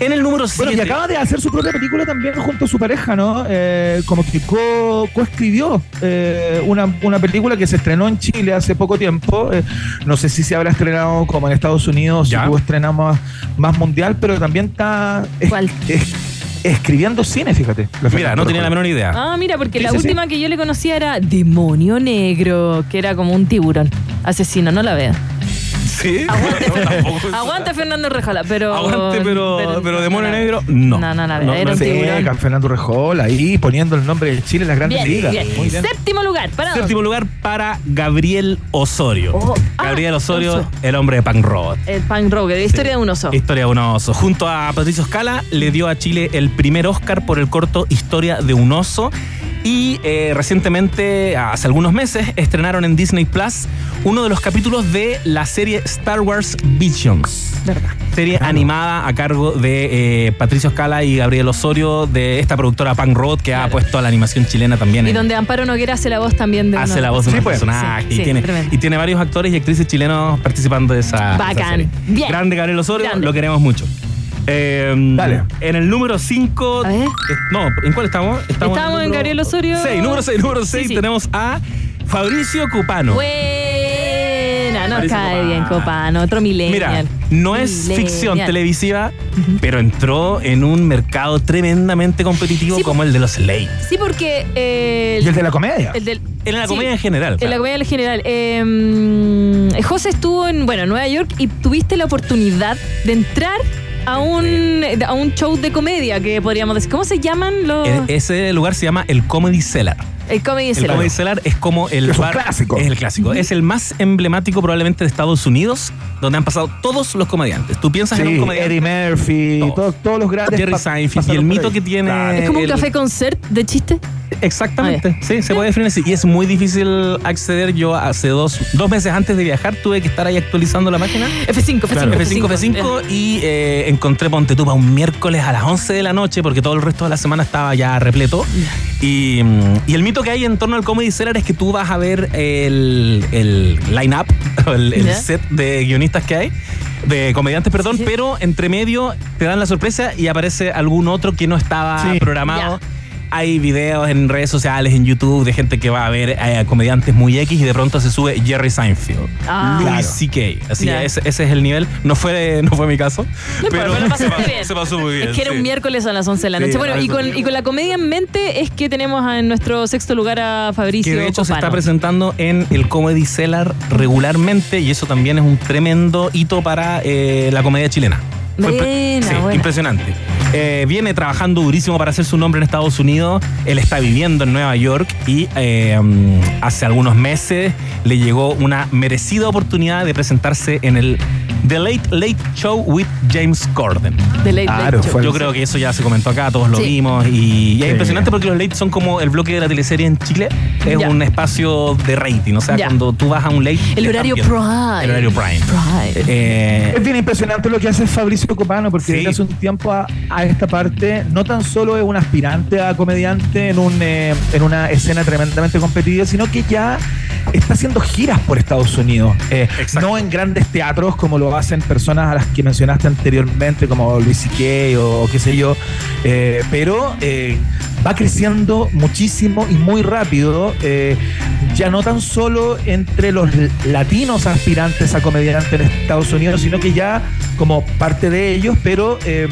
Speaker 10: En el número 7.
Speaker 6: Bueno, y acaba de hacer su propia película también junto a su pareja, ¿no? Eh, como que co- coescribió eh, una, una película que se estrenó en Chile hace poco tiempo. Eh, no sé si se habrá estrenado como en Estados Unidos,
Speaker 10: Ya.
Speaker 6: si tuvo estreno más, más mundial, pero también está es-
Speaker 7: ¿Cuál?
Speaker 6: es- escribiendo cine, fíjate.
Speaker 10: Mira, no tenía la menor idea.
Speaker 7: Ah, mira, porque
Speaker 6: Sí,
Speaker 7: la
Speaker 6: sí, sí.
Speaker 7: última que yo le conocía era Demonio Negro, que era como un tiburón asesino, no la vea.
Speaker 10: Sí.
Speaker 7: Aguante,
Speaker 10: No, tampoco es-
Speaker 7: Aguanta Fernando Rejola, pero.
Speaker 10: Aguante, pero, pero, Demonio
Speaker 7: no
Speaker 10: Negro, no.
Speaker 7: No, no la era un tiburón.
Speaker 6: Fernando Rejola ahí poniendo el nombre de Chile en las grandes
Speaker 7: Bien,
Speaker 6: ligas.
Speaker 7: bien.
Speaker 6: Muy bien.
Speaker 7: Séptimo lugar, para
Speaker 10: Séptimo lugar para Gabriel Osorio.
Speaker 7: Oh, ah,
Speaker 10: Gabriel Osorio,
Speaker 7: oso.
Speaker 10: el hombre de Punk Road.
Speaker 7: El punk rock, de historia de un oso.
Speaker 10: Historia de un oso. Junto a Patricio Scala le dio a Chile el primer Oscar por el corto Historia de un oso. Y eh, recientemente, hace algunos meses, estrenaron en Disney Plus uno de los capítulos de la serie Star Wars Visions.
Speaker 7: ¿Verdad?
Speaker 10: Serie animada a cargo de eh, Patricio Scala y Gabriel Osorio, de esta productora Punk Road, que ha puesto a la animación chilena también.
Speaker 7: Y
Speaker 10: en-
Speaker 7: donde Amparo Noguera hace la voz también de
Speaker 10: hace
Speaker 7: uno.
Speaker 10: la voz de
Speaker 6: Sí,
Speaker 10: un
Speaker 6: pues.
Speaker 10: personaje
Speaker 7: Sí,
Speaker 10: y,
Speaker 7: sí,
Speaker 10: tiene,
Speaker 7: tremendo.
Speaker 10: y tiene varios actores y actrices chilenos participando de esa,
Speaker 7: Bacán.
Speaker 10: serie.
Speaker 7: Bien.
Speaker 10: Grande Gabriel Osorio,
Speaker 7: Grande.
Speaker 10: lo queremos mucho. Eh,
Speaker 6: Dale.
Speaker 10: En el número 5.
Speaker 7: A ver.
Speaker 10: No, ¿en cuál estamos?
Speaker 7: Estamos en
Speaker 10: el
Speaker 7: Gabriel Osorio.
Speaker 10: 6, número 6, número 6
Speaker 7: sí.
Speaker 10: tenemos a Fabricio Cupano.
Speaker 7: Buena, nos
Speaker 10: Parece
Speaker 7: cae
Speaker 10: Copano.
Speaker 7: bien, Copano, otro millennial.
Speaker 10: Mira, no es
Speaker 7: Millennial.
Speaker 10: ficción televisiva, pero entró en un mercado tremendamente competitivo
Speaker 7: Sí,
Speaker 10: como el de los late.
Speaker 7: Sí, porque. eh,
Speaker 6: Y el de la comedia.
Speaker 7: el del-
Speaker 10: En la
Speaker 7: sí,
Speaker 10: comedia en general.
Speaker 7: En la comedia en general. Eh, José estuvo en, bueno, Nueva York y tuviste la oportunidad de entrar a un, a un show de comedia que podríamos decir. ¿Cómo se llaman los...?
Speaker 10: E- Ese lugar se llama el Comedy Cellar.
Speaker 7: El Comedy
Speaker 10: El
Speaker 7: Cellar.
Speaker 10: Comedy Cellar es como el
Speaker 6: Es un
Speaker 10: bar-
Speaker 6: clásico.
Speaker 10: Es el clásico. Es el más emblemático probablemente de Estados Unidos, donde han pasado todos los comediantes. Tú piensas en un
Speaker 6: Sí,
Speaker 10: comediante.
Speaker 6: Eddie Murphy,
Speaker 10: Todos.
Speaker 6: todos, todos los grandes.
Speaker 10: Jerry Seinfeld y el mito que tiene.
Speaker 6: Claro.
Speaker 7: Es como un
Speaker 10: el-
Speaker 7: café concert de chiste.
Speaker 10: Exactamente, sí, se puede definir así. Y es muy difícil acceder. Yo hace dos, dos meses antes de viajar tuve que estar ahí actualizando la máquina.
Speaker 7: F5, F5,
Speaker 10: Claro, F5, F5 y eh, encontré Ponte tú para un miércoles a las 11 de la noche porque todo el resto de la semana estaba ya repleto. Y, mm, y el mito que hay en torno al Comedy Cellar es que tú vas a ver el, el line-up, [LAUGHS] el, set de guionistas que hay. De comediantes, perdón,
Speaker 7: Sí.
Speaker 10: pero entre medio te dan la sorpresa y aparece algún otro que no estaba
Speaker 6: Sí.
Speaker 10: programado. Hay videos en redes sociales, en YouTube, de gente que va a ver eh, a comediantes muy X y de pronto se sube Jerry Seinfeld,
Speaker 7: Ah.
Speaker 10: Louis
Speaker 6: Claro.
Speaker 10: C.K. Así que ese, ese es el nivel. No fue, no fue mi caso,
Speaker 7: No
Speaker 10: pero,
Speaker 7: importa, lo
Speaker 10: se, pa-
Speaker 7: bien.
Speaker 10: se pasó muy bien.
Speaker 7: Es que era
Speaker 10: sí.
Speaker 7: un miércoles a las 11 de la
Speaker 10: Sí,
Speaker 7: noche. bueno, y con,
Speaker 10: así.
Speaker 7: y con la comedia en mente es que tenemos en nuestro sexto lugar a Fabricio
Speaker 10: Que de hecho se está presentando en el Comedy Cellar regularmente y eso también es un tremendo hito para eh, la comedia chilena. Sí,
Speaker 7: buena.
Speaker 10: impresionante. Eh, viene trabajando durísimo para hacer su nombre en Estados Unidos. Él está viviendo en Nueva York y eh, um, hace algunos meses le llegó una merecida oportunidad de presentarse en el The Late Late Show with James Corden.
Speaker 7: De Late
Speaker 6: Claro,
Speaker 7: Late Show.
Speaker 10: Yo creo que eso ya se comentó acá, todos lo
Speaker 7: Sí.
Speaker 10: vimos y, y es
Speaker 6: Sí.
Speaker 10: impresionante porque los late son como el bloque de la teleserie en Chile. Es
Speaker 7: Ya.
Speaker 10: un espacio de rating, o sea,
Speaker 7: Ya.
Speaker 10: cuando tú vas a un late...
Speaker 7: El horario prime.
Speaker 10: El horario prime.
Speaker 7: Prime.
Speaker 10: Eh,
Speaker 6: Es bien impresionante lo que hace Fabricio Copano, porque
Speaker 10: Sí.
Speaker 6: desde hace un tiempo a, a esta parte no tan solo es un aspirante a comediante en, un, eh, en una escena tremendamente competitiva, sino que ya está haciendo giras por Estados Unidos. Eh, no en grandes teatros como lo hacen personas a las que mencionaste anteriormente, como Luis C.K. o, o qué sé yo, eh, pero va creciendo muchísimo y muy rápido, eh, ya no tan solo entre los latinos aspirantes a comediante en Estados Unidos, sino que ya como parte de ellos, pero... eh,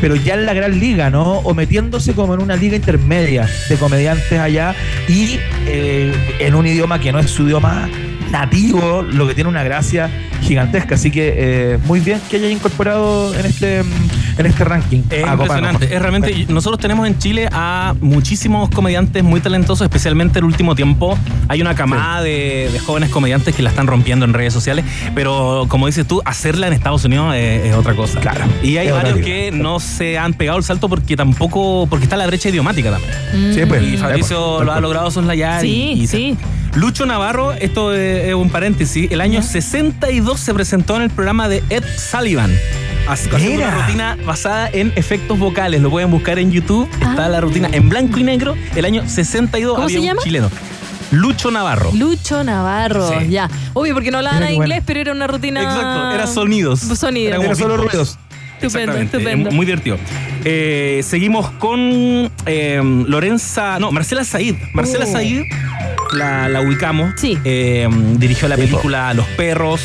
Speaker 6: pero ya en la gran liga, ¿no? O metiéndose como en una liga intermedia de comediantes allá y eh, en un idioma que no es su idioma nativo, lo que tiene una gracia gigantesca. Así que eh, muy bien que haya incorporado en este, en este ranking.
Speaker 10: Es impresionante. Es realmente. Nosotros tenemos en Chile a muchísimos comediantes muy talentosos, especialmente el último tiempo. Hay una camada de, de jóvenes comediantes que la están rompiendo en redes sociales, pero como dices tú, hacerla en Estados Unidos es, es otra cosa.
Speaker 6: Claro.
Speaker 10: Y hay varios que no se han pegado el salto porque tampoco. porque está la brecha idiomática también.
Speaker 6: Sí, pues,
Speaker 10: Y Fabricio
Speaker 6: pues,
Speaker 10: lo ha logrado soslayar.
Speaker 7: Sí,
Speaker 10: y, y-
Speaker 7: sí.
Speaker 10: Lucho Navarro, esto es, un paréntesis, el año 62 se presentó en el programa de Ed Sullivan. Haciendo
Speaker 6: Mira.
Speaker 10: una rutina basada en efectos vocales. Lo pueden buscar en YouTube. Está
Speaker 7: Ah.
Speaker 10: la rutina en blanco y negro. El año 62
Speaker 7: ¿Cómo
Speaker 10: había
Speaker 7: se
Speaker 10: un
Speaker 7: llama?
Speaker 10: chileno. Lucho Navarro.
Speaker 7: Lucho Navarro,
Speaker 10: Sí.
Speaker 7: ya. Obvio, porque no hablaban
Speaker 6: qué
Speaker 7: inglés,
Speaker 6: bueno.
Speaker 7: pero era una rutina.
Speaker 10: Exacto, era sonidos.
Speaker 7: Sonidos.
Speaker 10: Era como
Speaker 6: Era solo ruidos.
Speaker 7: Estupendo, estupendo.
Speaker 10: eh, Muy divertido. Eh, seguimos con eh, Lorenza, no, Marcela Said. Marcela
Speaker 7: Oh.
Speaker 10: Said la, la ubicamos.
Speaker 7: Sí.
Speaker 10: Eh, dirigió la película Los Perros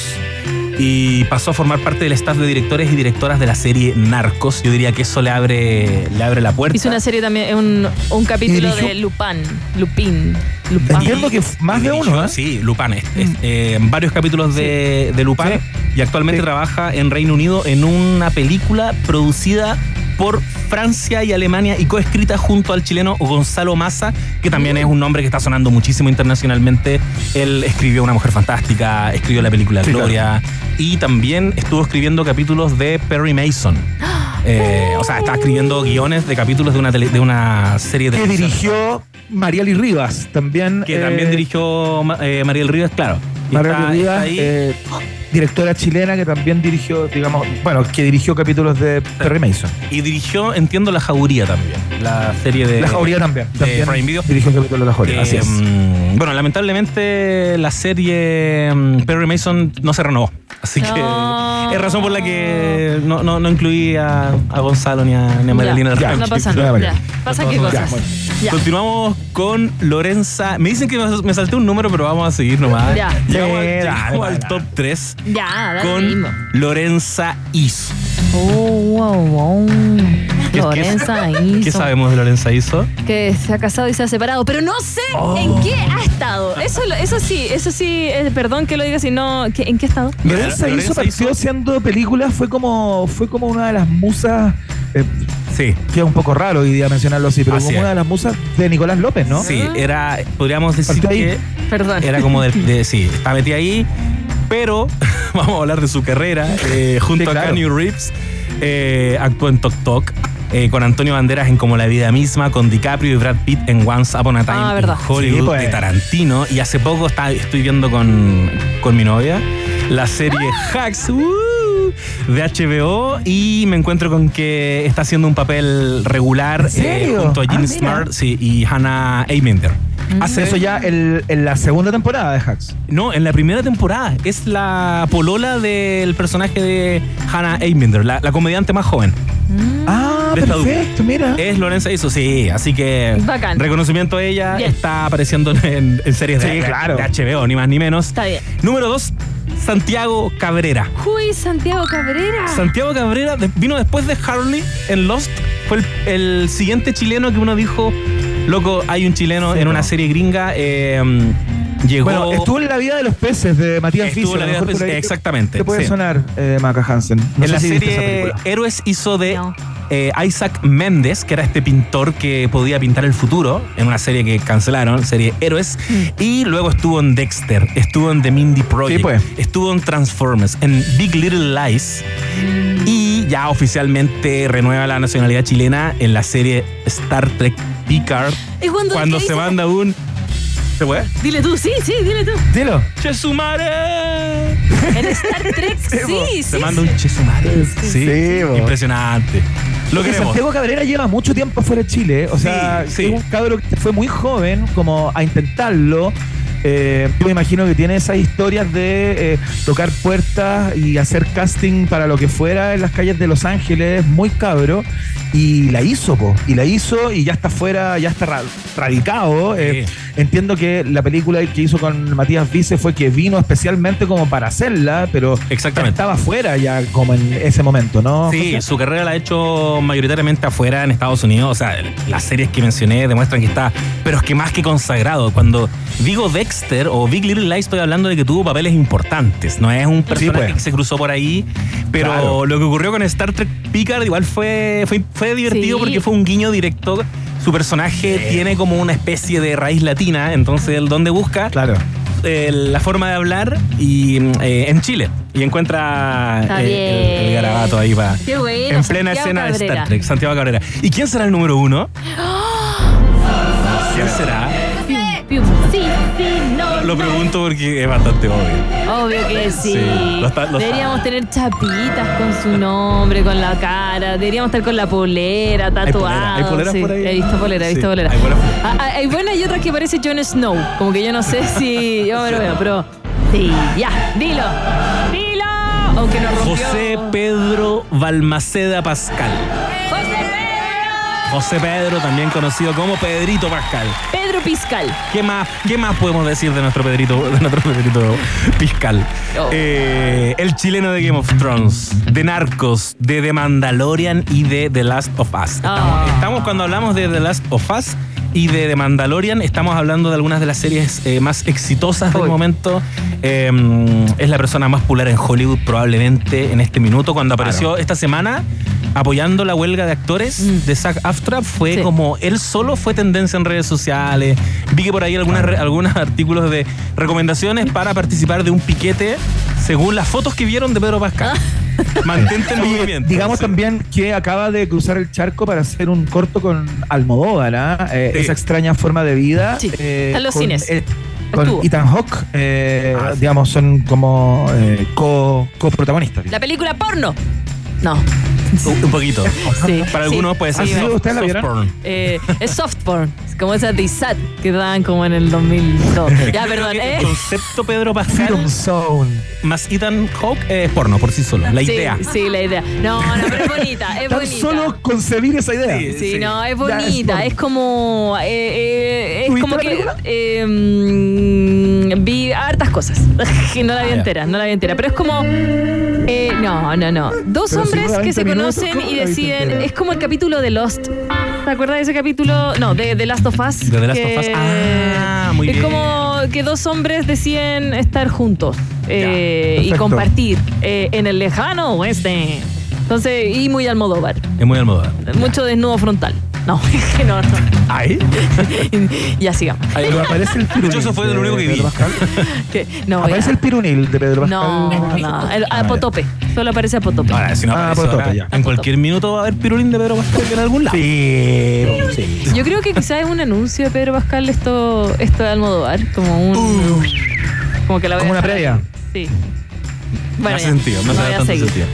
Speaker 10: y pasó a formar parte del staff de directores y directoras de la serie Narcos. Yo diría que eso le abre, le abre la puerta.
Speaker 7: Hizo una serie también, un, un capítulo
Speaker 6: dirigió-
Speaker 7: de Lupin. Lupin. Lupin.
Speaker 6: Entiendo que más de uno, ¿eh?
Speaker 10: Sí, Lupin. es- es, eh, varios capítulos de, de Lupin.
Speaker 6: Sí.
Speaker 10: Y actualmente
Speaker 6: Sí.
Speaker 10: trabaja en Reino Unido en una película producida por Francia y Alemania y coescrita junto al chileno Gonzalo Massa, que también es un nombre que está sonando muchísimo internacionalmente. Él escribió Una Mujer Fantástica, escribió la película
Speaker 6: Sí,
Speaker 10: Gloria y también estuvo escribiendo capítulos de Perry Mason. [GASPS] Eh, o sea, está escribiendo guiones de capítulos de una, tele- de una serie de
Speaker 6: Que dirigió Mariali Rivas. También.
Speaker 10: Que
Speaker 6: eh,
Speaker 10: también dirigió Ma- eh, Mariel Rivas, claro. Está-
Speaker 6: Rivas,
Speaker 10: está ahí.
Speaker 6: Directora chilena que también dirigió, digamos, bueno, que dirigió capítulos de Perry Mason.
Speaker 10: y dirigió, entiendo, La Jauría también. La serie de.
Speaker 6: La Jauría también.
Speaker 10: de
Speaker 6: también
Speaker 10: Prime Video.
Speaker 6: Dirigió capítulos de La Jauría.
Speaker 10: Eh,
Speaker 6: Así es.
Speaker 10: mm, bueno, lamentablemente la serie mm, Perry Mason no se renovó. Así que
Speaker 7: No.
Speaker 10: es razón por la que no, no, no incluí a, a Gonzalo ni a, ni a María
Speaker 7: Ya,
Speaker 6: ya.
Speaker 7: No pasa
Speaker 6: Ya,
Speaker 7: nada. Ya. Pasa qué
Speaker 10: Ya,
Speaker 7: cosas.
Speaker 6: bueno.
Speaker 7: Ya.
Speaker 10: Continuamos con Lorenza. Me dicen que me, salté un número, pero vamos a seguir nomás.
Speaker 7: Ya.
Speaker 10: Llegamos, llegamos al top 3
Speaker 7: Ya, da
Speaker 10: con
Speaker 7: mismo.
Speaker 10: Lorenza Is.
Speaker 7: Oh, wow, wow.
Speaker 10: ¿Qué- qué-
Speaker 7: Lorenza
Speaker 10: ¿Qué sabemos de Lorenza Iso?
Speaker 7: Que se ha casado y se ha separado, pero no sé
Speaker 10: Oh.
Speaker 7: en qué ha estado. Eso, eso sí, eso sí, eh, perdón que lo diga si no, ¿qué- ¿en qué ha estado?
Speaker 6: Lorenza
Speaker 10: Lorenza
Speaker 6: partió
Speaker 10: hizo-
Speaker 6: haciendo películas, fue como, fue como una de las musas, eh,
Speaker 10: Sí.
Speaker 6: que es un poco raro hoy día mencionarlo así, pero
Speaker 10: Así
Speaker 6: como
Speaker 10: es.
Speaker 6: una de las musas de Nicolás López, ¿no?
Speaker 10: Sí, era, podríamos decir que
Speaker 7: Perdón.
Speaker 10: era como de, de- sí, está metida ahí, pero [LAUGHS] vamos a hablar de su carrera. eh, junto
Speaker 6: Sí, claro.
Speaker 10: a Keanu Reeves, eh, actuó en Tok Tok. eh, con Antonio Banderas en Como la vida misma, con DiCaprio y Brad Pitt en Once Upon a Time
Speaker 7: Ah.
Speaker 10: Hollywood
Speaker 6: Sí, pues.
Speaker 10: de Tarantino. Y hace poco está- estoy viendo con, con mi novia la serie Hacks uh, de HBO y me encuentro con que está haciendo un papel regular junto a Jim
Speaker 6: Ah.
Speaker 10: Smart sí, y Hannah Ayminder. Hace
Speaker 6: Eso ya el- en la segunda temporada de Hacks.
Speaker 10: no, en la primera temporada. Es la polola del personaje de Hannah Ayminder, la, la comediante más joven.
Speaker 6: Ah,
Speaker 10: De esta dupla.
Speaker 6: perfecto, mira.
Speaker 10: Es Lorenza Iso, sí. Así que
Speaker 7: Bacán.
Speaker 10: reconocimiento a ella. Está apareciendo en, en series de,
Speaker 6: Sí,
Speaker 10: de-
Speaker 6: claro.
Speaker 10: de HBO, ni más ni menos.
Speaker 7: Está bien.
Speaker 10: Número dos, Santiago Cabrera.
Speaker 7: Uy, Santiago Cabrera.
Speaker 10: Santiago Cabrera de- vino después de Harley en Lost. Fue el, el siguiente chileno que uno dijo, loco, hay un chileno
Speaker 6: Sí,
Speaker 10: en
Speaker 6: no.
Speaker 10: una serie gringa. eh, llegó...
Speaker 6: Bueno, estuvo en la vida de los peces de Matías
Speaker 10: Estuvo
Speaker 6: Fischer.
Speaker 10: en la
Speaker 6: a
Speaker 10: vida
Speaker 6: lo
Speaker 10: de los
Speaker 6: mejor por
Speaker 10: peces,
Speaker 6: ahí
Speaker 10: exactamente,
Speaker 6: Te puede
Speaker 10: sí.
Speaker 6: sonar eh, Maca Hansen. No
Speaker 10: en
Speaker 6: sé
Speaker 10: la
Speaker 6: si
Speaker 10: serie
Speaker 6: película.
Speaker 10: Héroes hizo de
Speaker 7: No.
Speaker 10: eh, Isaac Méndez, que era este pintor que podía pintar el futuro, en una serie que cancelaron, serie Héroes. Y luego estuvo en Dexter, estuvo en The Mindy Project,
Speaker 6: Sí, pues.
Speaker 10: estuvo en Transformers, en Big Little Lies. Y ya oficialmente renueva la nacionalidad chilena en la serie Star Trek Picard.
Speaker 7: ¿Y cuando,
Speaker 10: se
Speaker 7: dice?
Speaker 10: manda un. ¿Se puede?
Speaker 7: Dile tú, sí, sí, dile tú.
Speaker 6: Dilo.
Speaker 10: ¡Chesumare!
Speaker 7: En Star Trek, [LAUGHS] sí, sí.
Speaker 10: Se manda un Chesumare. Sí,
Speaker 6: Sí,
Speaker 10: impresionante. Lo.
Speaker 6: Santiago Cabrera lleva mucho tiempo fuera de Chile. O sea,
Speaker 10: Sí, sí.
Speaker 6: es un cabro que fue muy joven como a intentarlo. Eh, yo me imagino que tiene esas historias de eh, tocar puertas y hacer casting para lo que fuera en las calles de Los Ángeles, muy cabro. Y la hizo, po. Y la hizo y ya está fuera, ya está ra- radicado. Eh, entiendo que la película que hizo con Matías Vice fue que vino especialmente como para hacerla, pero
Speaker 10: Exactamente.
Speaker 6: estaba fuera ya como en ese momento, ¿no?
Speaker 10: Sí,
Speaker 6: José?
Speaker 10: su carrera la ha hecho mayoritariamente afuera en Estados Unidos. O sea, las series que mencioné demuestran que está, pero es que más que consagrado. Cuando digo Dexter o Big Little Lies, estoy hablando de que tuvo papeles importantes. No es un personaje
Speaker 6: pues.
Speaker 10: que se cruzó por ahí, pero
Speaker 6: Claro.
Speaker 10: lo que ocurrió con Star Trek Picard igual fue, fue, fue divertido
Speaker 7: Sí.
Speaker 10: porque fue un guiño directo. Su personaje tiene como una especie de raíz latina, entonces el donde busca
Speaker 6: Claro.
Speaker 10: eh, la forma de hablar y eh, en Chile y encuentra eh, el, el garabato ahí va
Speaker 7: Qué bueno,
Speaker 10: en plena
Speaker 7: Santiago
Speaker 10: escena de. Star Trek Santiago Cabrera ¿y quién será el número uno? [GASPS] ¿quién será?
Speaker 7: Pium. Sí, sí, no.
Speaker 10: lo
Speaker 7: no.
Speaker 10: pregunto porque es bastante obvio
Speaker 7: Obvio que sí.
Speaker 10: Sí, lo está- lo
Speaker 7: Deberíamos
Speaker 10: está.
Speaker 7: tener chapitas con su nombre, con la cara. Deberíamos estar con la polera, tatuado.
Speaker 10: ¿Hay poleras
Speaker 7: sí.
Speaker 10: por ahí?
Speaker 7: He visto polera, he
Speaker 10: Sí,
Speaker 7: visto polera.
Speaker 10: hay buenas.
Speaker 7: Ah, ah, Hay buenas y otras que parece Jon Snow. Como que yo no sé [LAUGHS] si. Yo me lo veo, pero. Sí, ya, dilo. Dilo. Aunque no rompió.
Speaker 10: José Pedro Balmaceda Pascal.
Speaker 7: José Pedro
Speaker 10: también conocido como Pedrito Pascal
Speaker 7: Pedro Piscal.
Speaker 10: ¿Qué más, ¿Qué más podemos decir de nuestro Pedrito, de nuestro Pedrito Fiscal?
Speaker 7: Oh.
Speaker 10: Eh, el chileno de Game of Thrones, de Narcos, de The Mandalorian y de The Last of Us. Estamos,
Speaker 7: Ah.
Speaker 10: estamos cuando hablamos de The Last of Us y de The Mandalorian, estamos hablando de algunas de las series eh, más exitosas del momento. Eh, es la persona más popular en Hollywood probablemente en este minuto. Cuando apareció esta semana apoyando la huelga de actores
Speaker 7: Mm.
Speaker 10: de SAG AFTRA, fue
Speaker 7: Sí.
Speaker 10: como él solo fue tendencia en redes sociales. Vi que por ahí algunas, re- algunos [LAUGHS] artículos de recomendaciones para participar de un piquete según las fotos que vieron de Pedro Pascal. [LAUGHS] Mantente en movimiento.
Speaker 6: digamos
Speaker 10: Sí.
Speaker 6: también que acaba de cruzar el charco para hacer un corto con Almodóvar, ¿ah? Eh,
Speaker 10: Sí.
Speaker 6: esa extraña forma de vida.
Speaker 7: Sí,
Speaker 6: eh,
Speaker 7: los
Speaker 6: con,
Speaker 7: cines.
Speaker 6: eh, con
Speaker 7: Estuvo.
Speaker 6: Ethan Hawke, eh,
Speaker 10: Ah, sí.
Speaker 6: digamos, son como eh, co- coprotagonistas.
Speaker 7: La película porno. No.
Speaker 10: Un poquito.
Speaker 7: Sí.
Speaker 10: Para algunos puede ser soft-
Speaker 6: ¿Ustedes la
Speaker 10: soft
Speaker 6: vieron?
Speaker 10: porn.
Speaker 7: Eh, es soft porn, como esas de ISAT que daban como en el 2002. [LAUGHS] Ya, perdón, ¿eh?
Speaker 10: El concepto Pedro Pascal más Ethan Hawke es porno por sí solo. La
Speaker 7: Sí,
Speaker 10: idea.
Speaker 7: Sí, la idea. No, no, pero es bonita, es
Speaker 6: Tan
Speaker 7: bonita.
Speaker 6: solo concebir esa idea.
Speaker 10: Sí.
Speaker 7: Sí, no, es bonita, es como. eh, eh, es
Speaker 6: ¿Tuviste
Speaker 7: como que. eh, mm, vi hartas cosas. [LAUGHS] no la vi
Speaker 10: Ah,
Speaker 7: entera, no la vi entera. Pero es como. eh, no, no, no. Dos
Speaker 6: Pero
Speaker 7: hombres que
Speaker 6: 20
Speaker 7: se
Speaker 6: minutos,
Speaker 7: conocen
Speaker 6: ¿cómo
Speaker 7: y deciden. Es como el capítulo de Lost. ¿Te acuerdas de ese capítulo? No, de The Last of Us.
Speaker 10: De The Last
Speaker 7: que-
Speaker 10: of Us. Ah, muy
Speaker 7: es
Speaker 10: bien.
Speaker 7: como que dos hombres deciden estar juntos eh, y
Speaker 6: perfecto.
Speaker 7: compartir eh, en el lejano oeste. Entonces, y muy Almodóvar.
Speaker 10: Es muy almohada.
Speaker 7: Mucho desnudo frontal. No, [LAUGHS] que no, no.
Speaker 10: ¿Ahí? [LAUGHS]
Speaker 7: ya sigamos.
Speaker 10: Ahí
Speaker 6: Pero aparece el pirunil.
Speaker 10: Hecho, eso fue
Speaker 6: de
Speaker 10: lo único que vi.
Speaker 6: Pedro Pascal. [LAUGHS]
Speaker 7: Que- no,
Speaker 6: Aparece
Speaker 7: ya.
Speaker 6: el pirunil de Pedro Pascal.
Speaker 7: No, no, el
Speaker 6: Ah,
Speaker 7: Apotope. Solo aparece Apotope.
Speaker 10: Ahora, si no
Speaker 6: Ah,
Speaker 10: aparece
Speaker 6: pues
Speaker 10: ahora,
Speaker 6: tope, ya.
Speaker 10: en cualquier minuto va a haber pirulín de Pedro Pascal en algún lado.
Speaker 6: Sí, sí.
Speaker 7: Yo creo que quizás es un anuncio de Pedro Pascal esto, esto de Almodóvar, como un. Como que la voy a
Speaker 6: Como una
Speaker 7: dejar
Speaker 6: previa.
Speaker 7: Sí.
Speaker 10: No
Speaker 7: Bueno,
Speaker 10: hace
Speaker 7: ya,
Speaker 10: sentido, no
Speaker 7: voy
Speaker 10: hace
Speaker 7: a
Speaker 10: tanto
Speaker 7: seguir.
Speaker 10: sentido.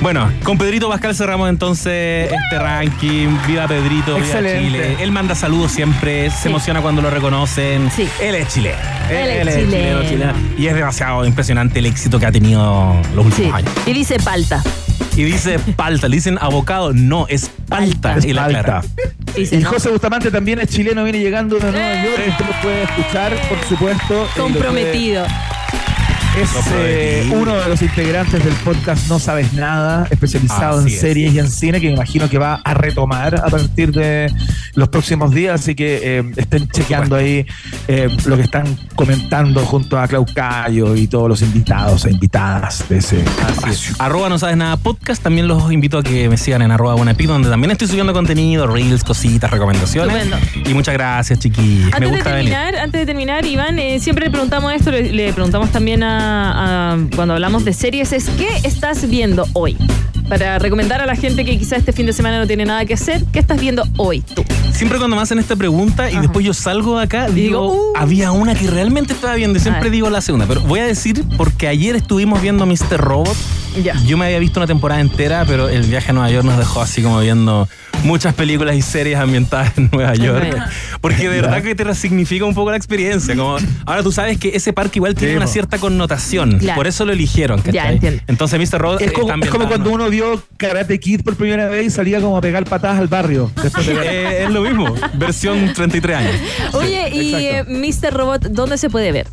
Speaker 10: Bueno, con Pedrito Pascal cerramos entonces este ranking. Viva Pedrito, viva
Speaker 6: Excelente.
Speaker 10: Chile. Él manda saludos siempre, se
Speaker 7: Sí.
Speaker 10: emociona cuando lo reconocen.
Speaker 7: Sí.
Speaker 10: Él es chileno.
Speaker 7: Él es chileno.
Speaker 10: Y es demasiado impresionante el éxito que ha tenido los últimos
Speaker 7: Sí.
Speaker 10: años.
Speaker 7: Y dice palta.
Speaker 10: Y dice palta, le dicen abocado, no, es palta.
Speaker 7: Palta.
Speaker 10: Y la.
Speaker 7: Dice,
Speaker 6: Y
Speaker 7: ¿no?
Speaker 6: José Bustamante también es chileno, viene llegando de Nueva
Speaker 7: Eh.
Speaker 6: York. Usted lo puede escuchar, por supuesto. eh,
Speaker 7: Comprometido.
Speaker 6: Es eh, uno de los integrantes del podcast No Sabes Nada, especializado
Speaker 10: Así
Speaker 6: en
Speaker 10: es.
Speaker 6: series y en cine, que me imagino que va a retomar a partir de los próximos días. Así que eh, estén chequeando ahí eh, lo que están comentando junto a Clau Cayo y todos los invitados e invitadas de ese
Speaker 10: Así
Speaker 6: espacio.
Speaker 10: es. Arroba no sabes nada podcast. También los invito a que me sigan en arroba buenapi, donde también estoy subiendo contenido, reels, cositas, recomendaciones.
Speaker 7: Estupendo.
Speaker 10: Y muchas gracias, chiquillos. Me
Speaker 7: Antes de
Speaker 10: venir.
Speaker 7: terminar, antes de terminar, Iván, eh, siempre le preguntamos esto, le, le preguntamos también a, a- cuando hablamos de series, es ¿qué estás viendo hoy? Para recomendar a la gente que quizás este fin de semana no tiene nada que hacer, ¿qué estás viendo hoy tú?
Speaker 10: Siempre cuando me hacen esta pregunta y
Speaker 7: Ajá.
Speaker 10: después yo salgo de acá, digo,
Speaker 7: digo, uh.
Speaker 10: había una que realmente estaba viendo y siempre
Speaker 7: A ver.
Speaker 10: digo la segunda. Pero voy a decir, porque ayer estuvimos viendo Mr. Robot. Yo me había visto una temporada entera, pero el viaje a Nueva York nos dejó así como viendo muchas películas y series ambientadas en Nueva York. Porque de verdad que te resignifica un poco la experiencia. Como, ahora tú sabes que ese parque igual tiene
Speaker 6: Sí,
Speaker 10: una cierta connotación.
Speaker 7: Claro.
Speaker 10: Por eso lo eligieron. ¿cachai?
Speaker 7: Ya.
Speaker 10: Entonces Mr. Robot
Speaker 6: Es como,
Speaker 10: está
Speaker 6: es como cuando uno vio Karate Kid por primera vez y salía como a pegar patadas al barrio. De [LAUGHS]
Speaker 10: Eh, es lo mismo, versión 33 años.
Speaker 7: Oye, y eh, Mr. Robot, ¿dónde se puede ver?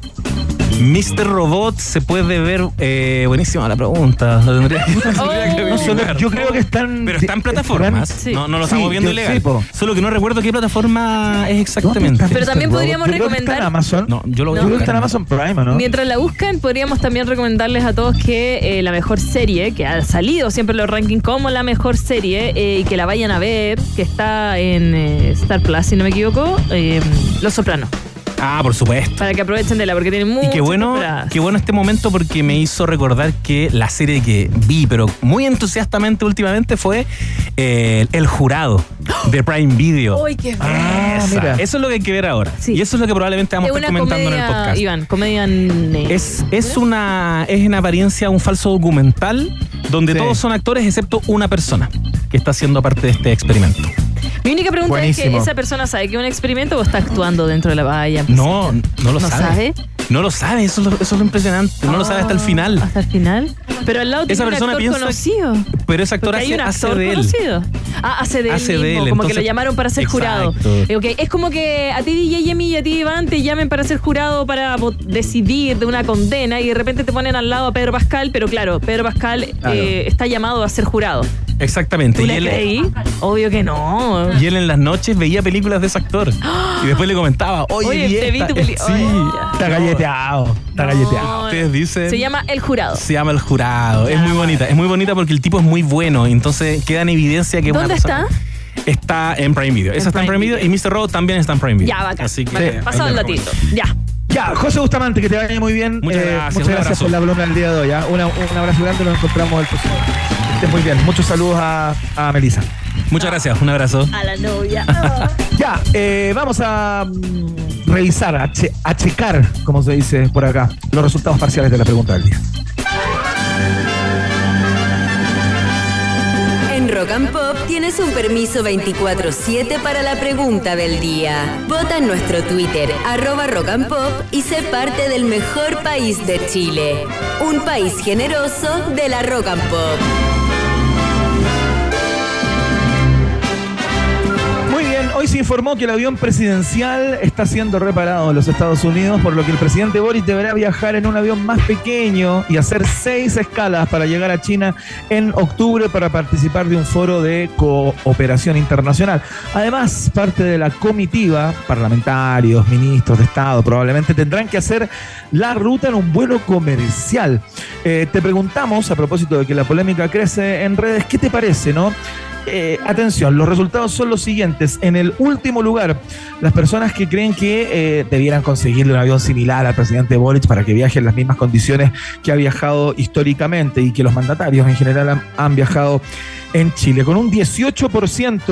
Speaker 10: Mr. Robot se puede ver. Eh, buenísima la pregunta. Lo tendría, [LAUGHS] tendría que
Speaker 7: Oh.
Speaker 6: No solo-
Speaker 10: averiguar.
Speaker 6: yo creo que están.
Speaker 10: Pero está en plataformas.
Speaker 7: Sí.
Speaker 10: No, no lo
Speaker 6: Sí,
Speaker 10: estamos viendo ilegal.
Speaker 6: sí.
Speaker 10: Solo que no recuerdo qué plataforma es
Speaker 6: ¿Dónde
Speaker 10: exactamente.
Speaker 7: Pero también
Speaker 6: Mr.
Speaker 7: Podríamos
Speaker 6: Yo creo que
Speaker 7: recomendar-
Speaker 6: Está en Amazon.
Speaker 10: No, yo lo voy
Speaker 6: Yo
Speaker 10: a
Speaker 6: creo que está
Speaker 10: buscar.
Speaker 6: en Amazon Prime, ¿o ¿no?
Speaker 7: Mientras la buscan, podríamos también recomendarles a todos que eh, la mejor serie, que ha salido siempre en los rankings como la mejor serie, eh, y que la vayan a ver, que está en eh, Star Plus, si no me equivoco, eh, Los Sopranos.
Speaker 10: Ah, por supuesto.
Speaker 7: Para que aprovechen de la, porque tienen
Speaker 10: Y
Speaker 7: muchas
Speaker 10: qué bueno,
Speaker 7: temporadas.
Speaker 10: qué bueno este momento porque me hizo recordar que la serie que vi, pero muy entusiastamente últimamente, fue eh, El Jurado de Prime Video.
Speaker 7: ¡Uy, qué
Speaker 6: Ah, mira.
Speaker 10: Eso es lo que hay que ver ahora.
Speaker 7: Sí.
Speaker 10: Y eso es lo que probablemente vamos
Speaker 7: Es
Speaker 10: a estar comentando en el podcast.
Speaker 7: Iván, comedia.
Speaker 10: Es, es una es en apariencia un falso documental donde
Speaker 6: Sí.
Speaker 10: todos son actores excepto una persona que está haciendo parte de este experimento.
Speaker 7: Mi única pregunta es que esa persona sabe que es un experimento o está actuando dentro de la valla.
Speaker 10: No, no lo
Speaker 7: ¿No
Speaker 10: sabe.
Speaker 7: sabe?
Speaker 10: No lo sabe, eso es lo, eso es lo impresionante. No lo sabe hasta el
Speaker 7: Ah,
Speaker 10: final.
Speaker 7: Hasta el final. Pero al lado tiene
Speaker 10: Esa
Speaker 7: un
Speaker 10: persona
Speaker 7: actor
Speaker 10: piensa-
Speaker 7: conocido.
Speaker 10: Pero ese actor
Speaker 7: hay
Speaker 10: hace,
Speaker 7: un
Speaker 10: hace
Speaker 7: actor
Speaker 10: de él.
Speaker 7: conocido. Ah, hace de él
Speaker 10: Hace
Speaker 7: mismo,
Speaker 10: de él,
Speaker 7: como que lo llamaron para ser jurado.
Speaker 10: Exacto.
Speaker 7: Eh, ok, Es como que a ti DJ Emi y a ti Iván te llamen para ser jurado para decidir de una condena y de repente te ponen al lado a Pedro Pascal, pero claro, Pedro Pascal
Speaker 6: Claro.
Speaker 7: eh, está llamado a ser jurado.
Speaker 10: Exactamente.
Speaker 7: ¿Tú
Speaker 10: Y
Speaker 7: le
Speaker 10: él,
Speaker 7: creí? Obvio que no.
Speaker 10: y él en las noches veía películas de ese actor. Y después le comentaba, oye,
Speaker 7: Oye, te vi
Speaker 10: esta".
Speaker 7: tu peli-
Speaker 10: Sí.
Speaker 7: Oye.
Speaker 6: Está galleteado. Está galleteado.
Speaker 10: Ustedes dicen.
Speaker 7: Se llama El Jurado.
Speaker 10: Se llama El Jurado.
Speaker 7: Ya,
Speaker 10: es muy bonita. Es muy bonita porque el tipo es muy bueno. Entonces queda en evidencia que una
Speaker 7: ¿Dónde
Speaker 10: persona- Está en Prime Video. Esa está en
Speaker 7: Prime
Speaker 10: Video.
Speaker 7: Video.
Speaker 10: Y Mr. Robot también está en Prime Video.
Speaker 7: Ya, bacán.
Speaker 10: Así que.
Speaker 7: bacán. Pasado el latito. Ya.
Speaker 6: Ya, José Bustamante, que te vaya muy bien.
Speaker 10: Muchas gracias,
Speaker 6: muchas gracias por la broma del día de hoy. ¿ah? Una- un abrazo grande, nos encontramos el próximo. Estés muy bien. Muchos saludos a, a Melissa.
Speaker 10: Muchas gracias. Un abrazo.
Speaker 7: A la novia. [LAUGHS]
Speaker 6: Ya, eh, vamos a mm, revisar, a, che- a checar, como se dice por acá, los resultados parciales de la pregunta del día.
Speaker 9: En Rock and Pop tienes un permiso 24-7 para la pregunta del día. Vota en nuestro Twitter, arroba Rock and Pop, y sé parte del mejor país de Chile. Un país generoso de la Rock and Pop.
Speaker 6: Hoy se informó que el avión presidencial está siendo reparado en los Estados Unidos, por lo que el presidente Boris deberá viajar en un avión más pequeño y hacer seis escalas para llegar a China en octubre para participar de un foro de cooperación internacional. Además, parte de la comitiva, parlamentarios, ministros de Estado, probablemente tendrán que hacer la ruta en un vuelo comercial. Eh, te preguntamos, a propósito de que la polémica crece en redes, ¿qué te parece, no? Eh, atención, los resultados son los siguientes. En el último lugar, las personas que creen que eh, debieran conseguirle un avión similar al presidente Boric para que viaje en las mismas condiciones que ha viajado históricamente y que los mandatarios en general han, han viajado en Chile, con un 18%.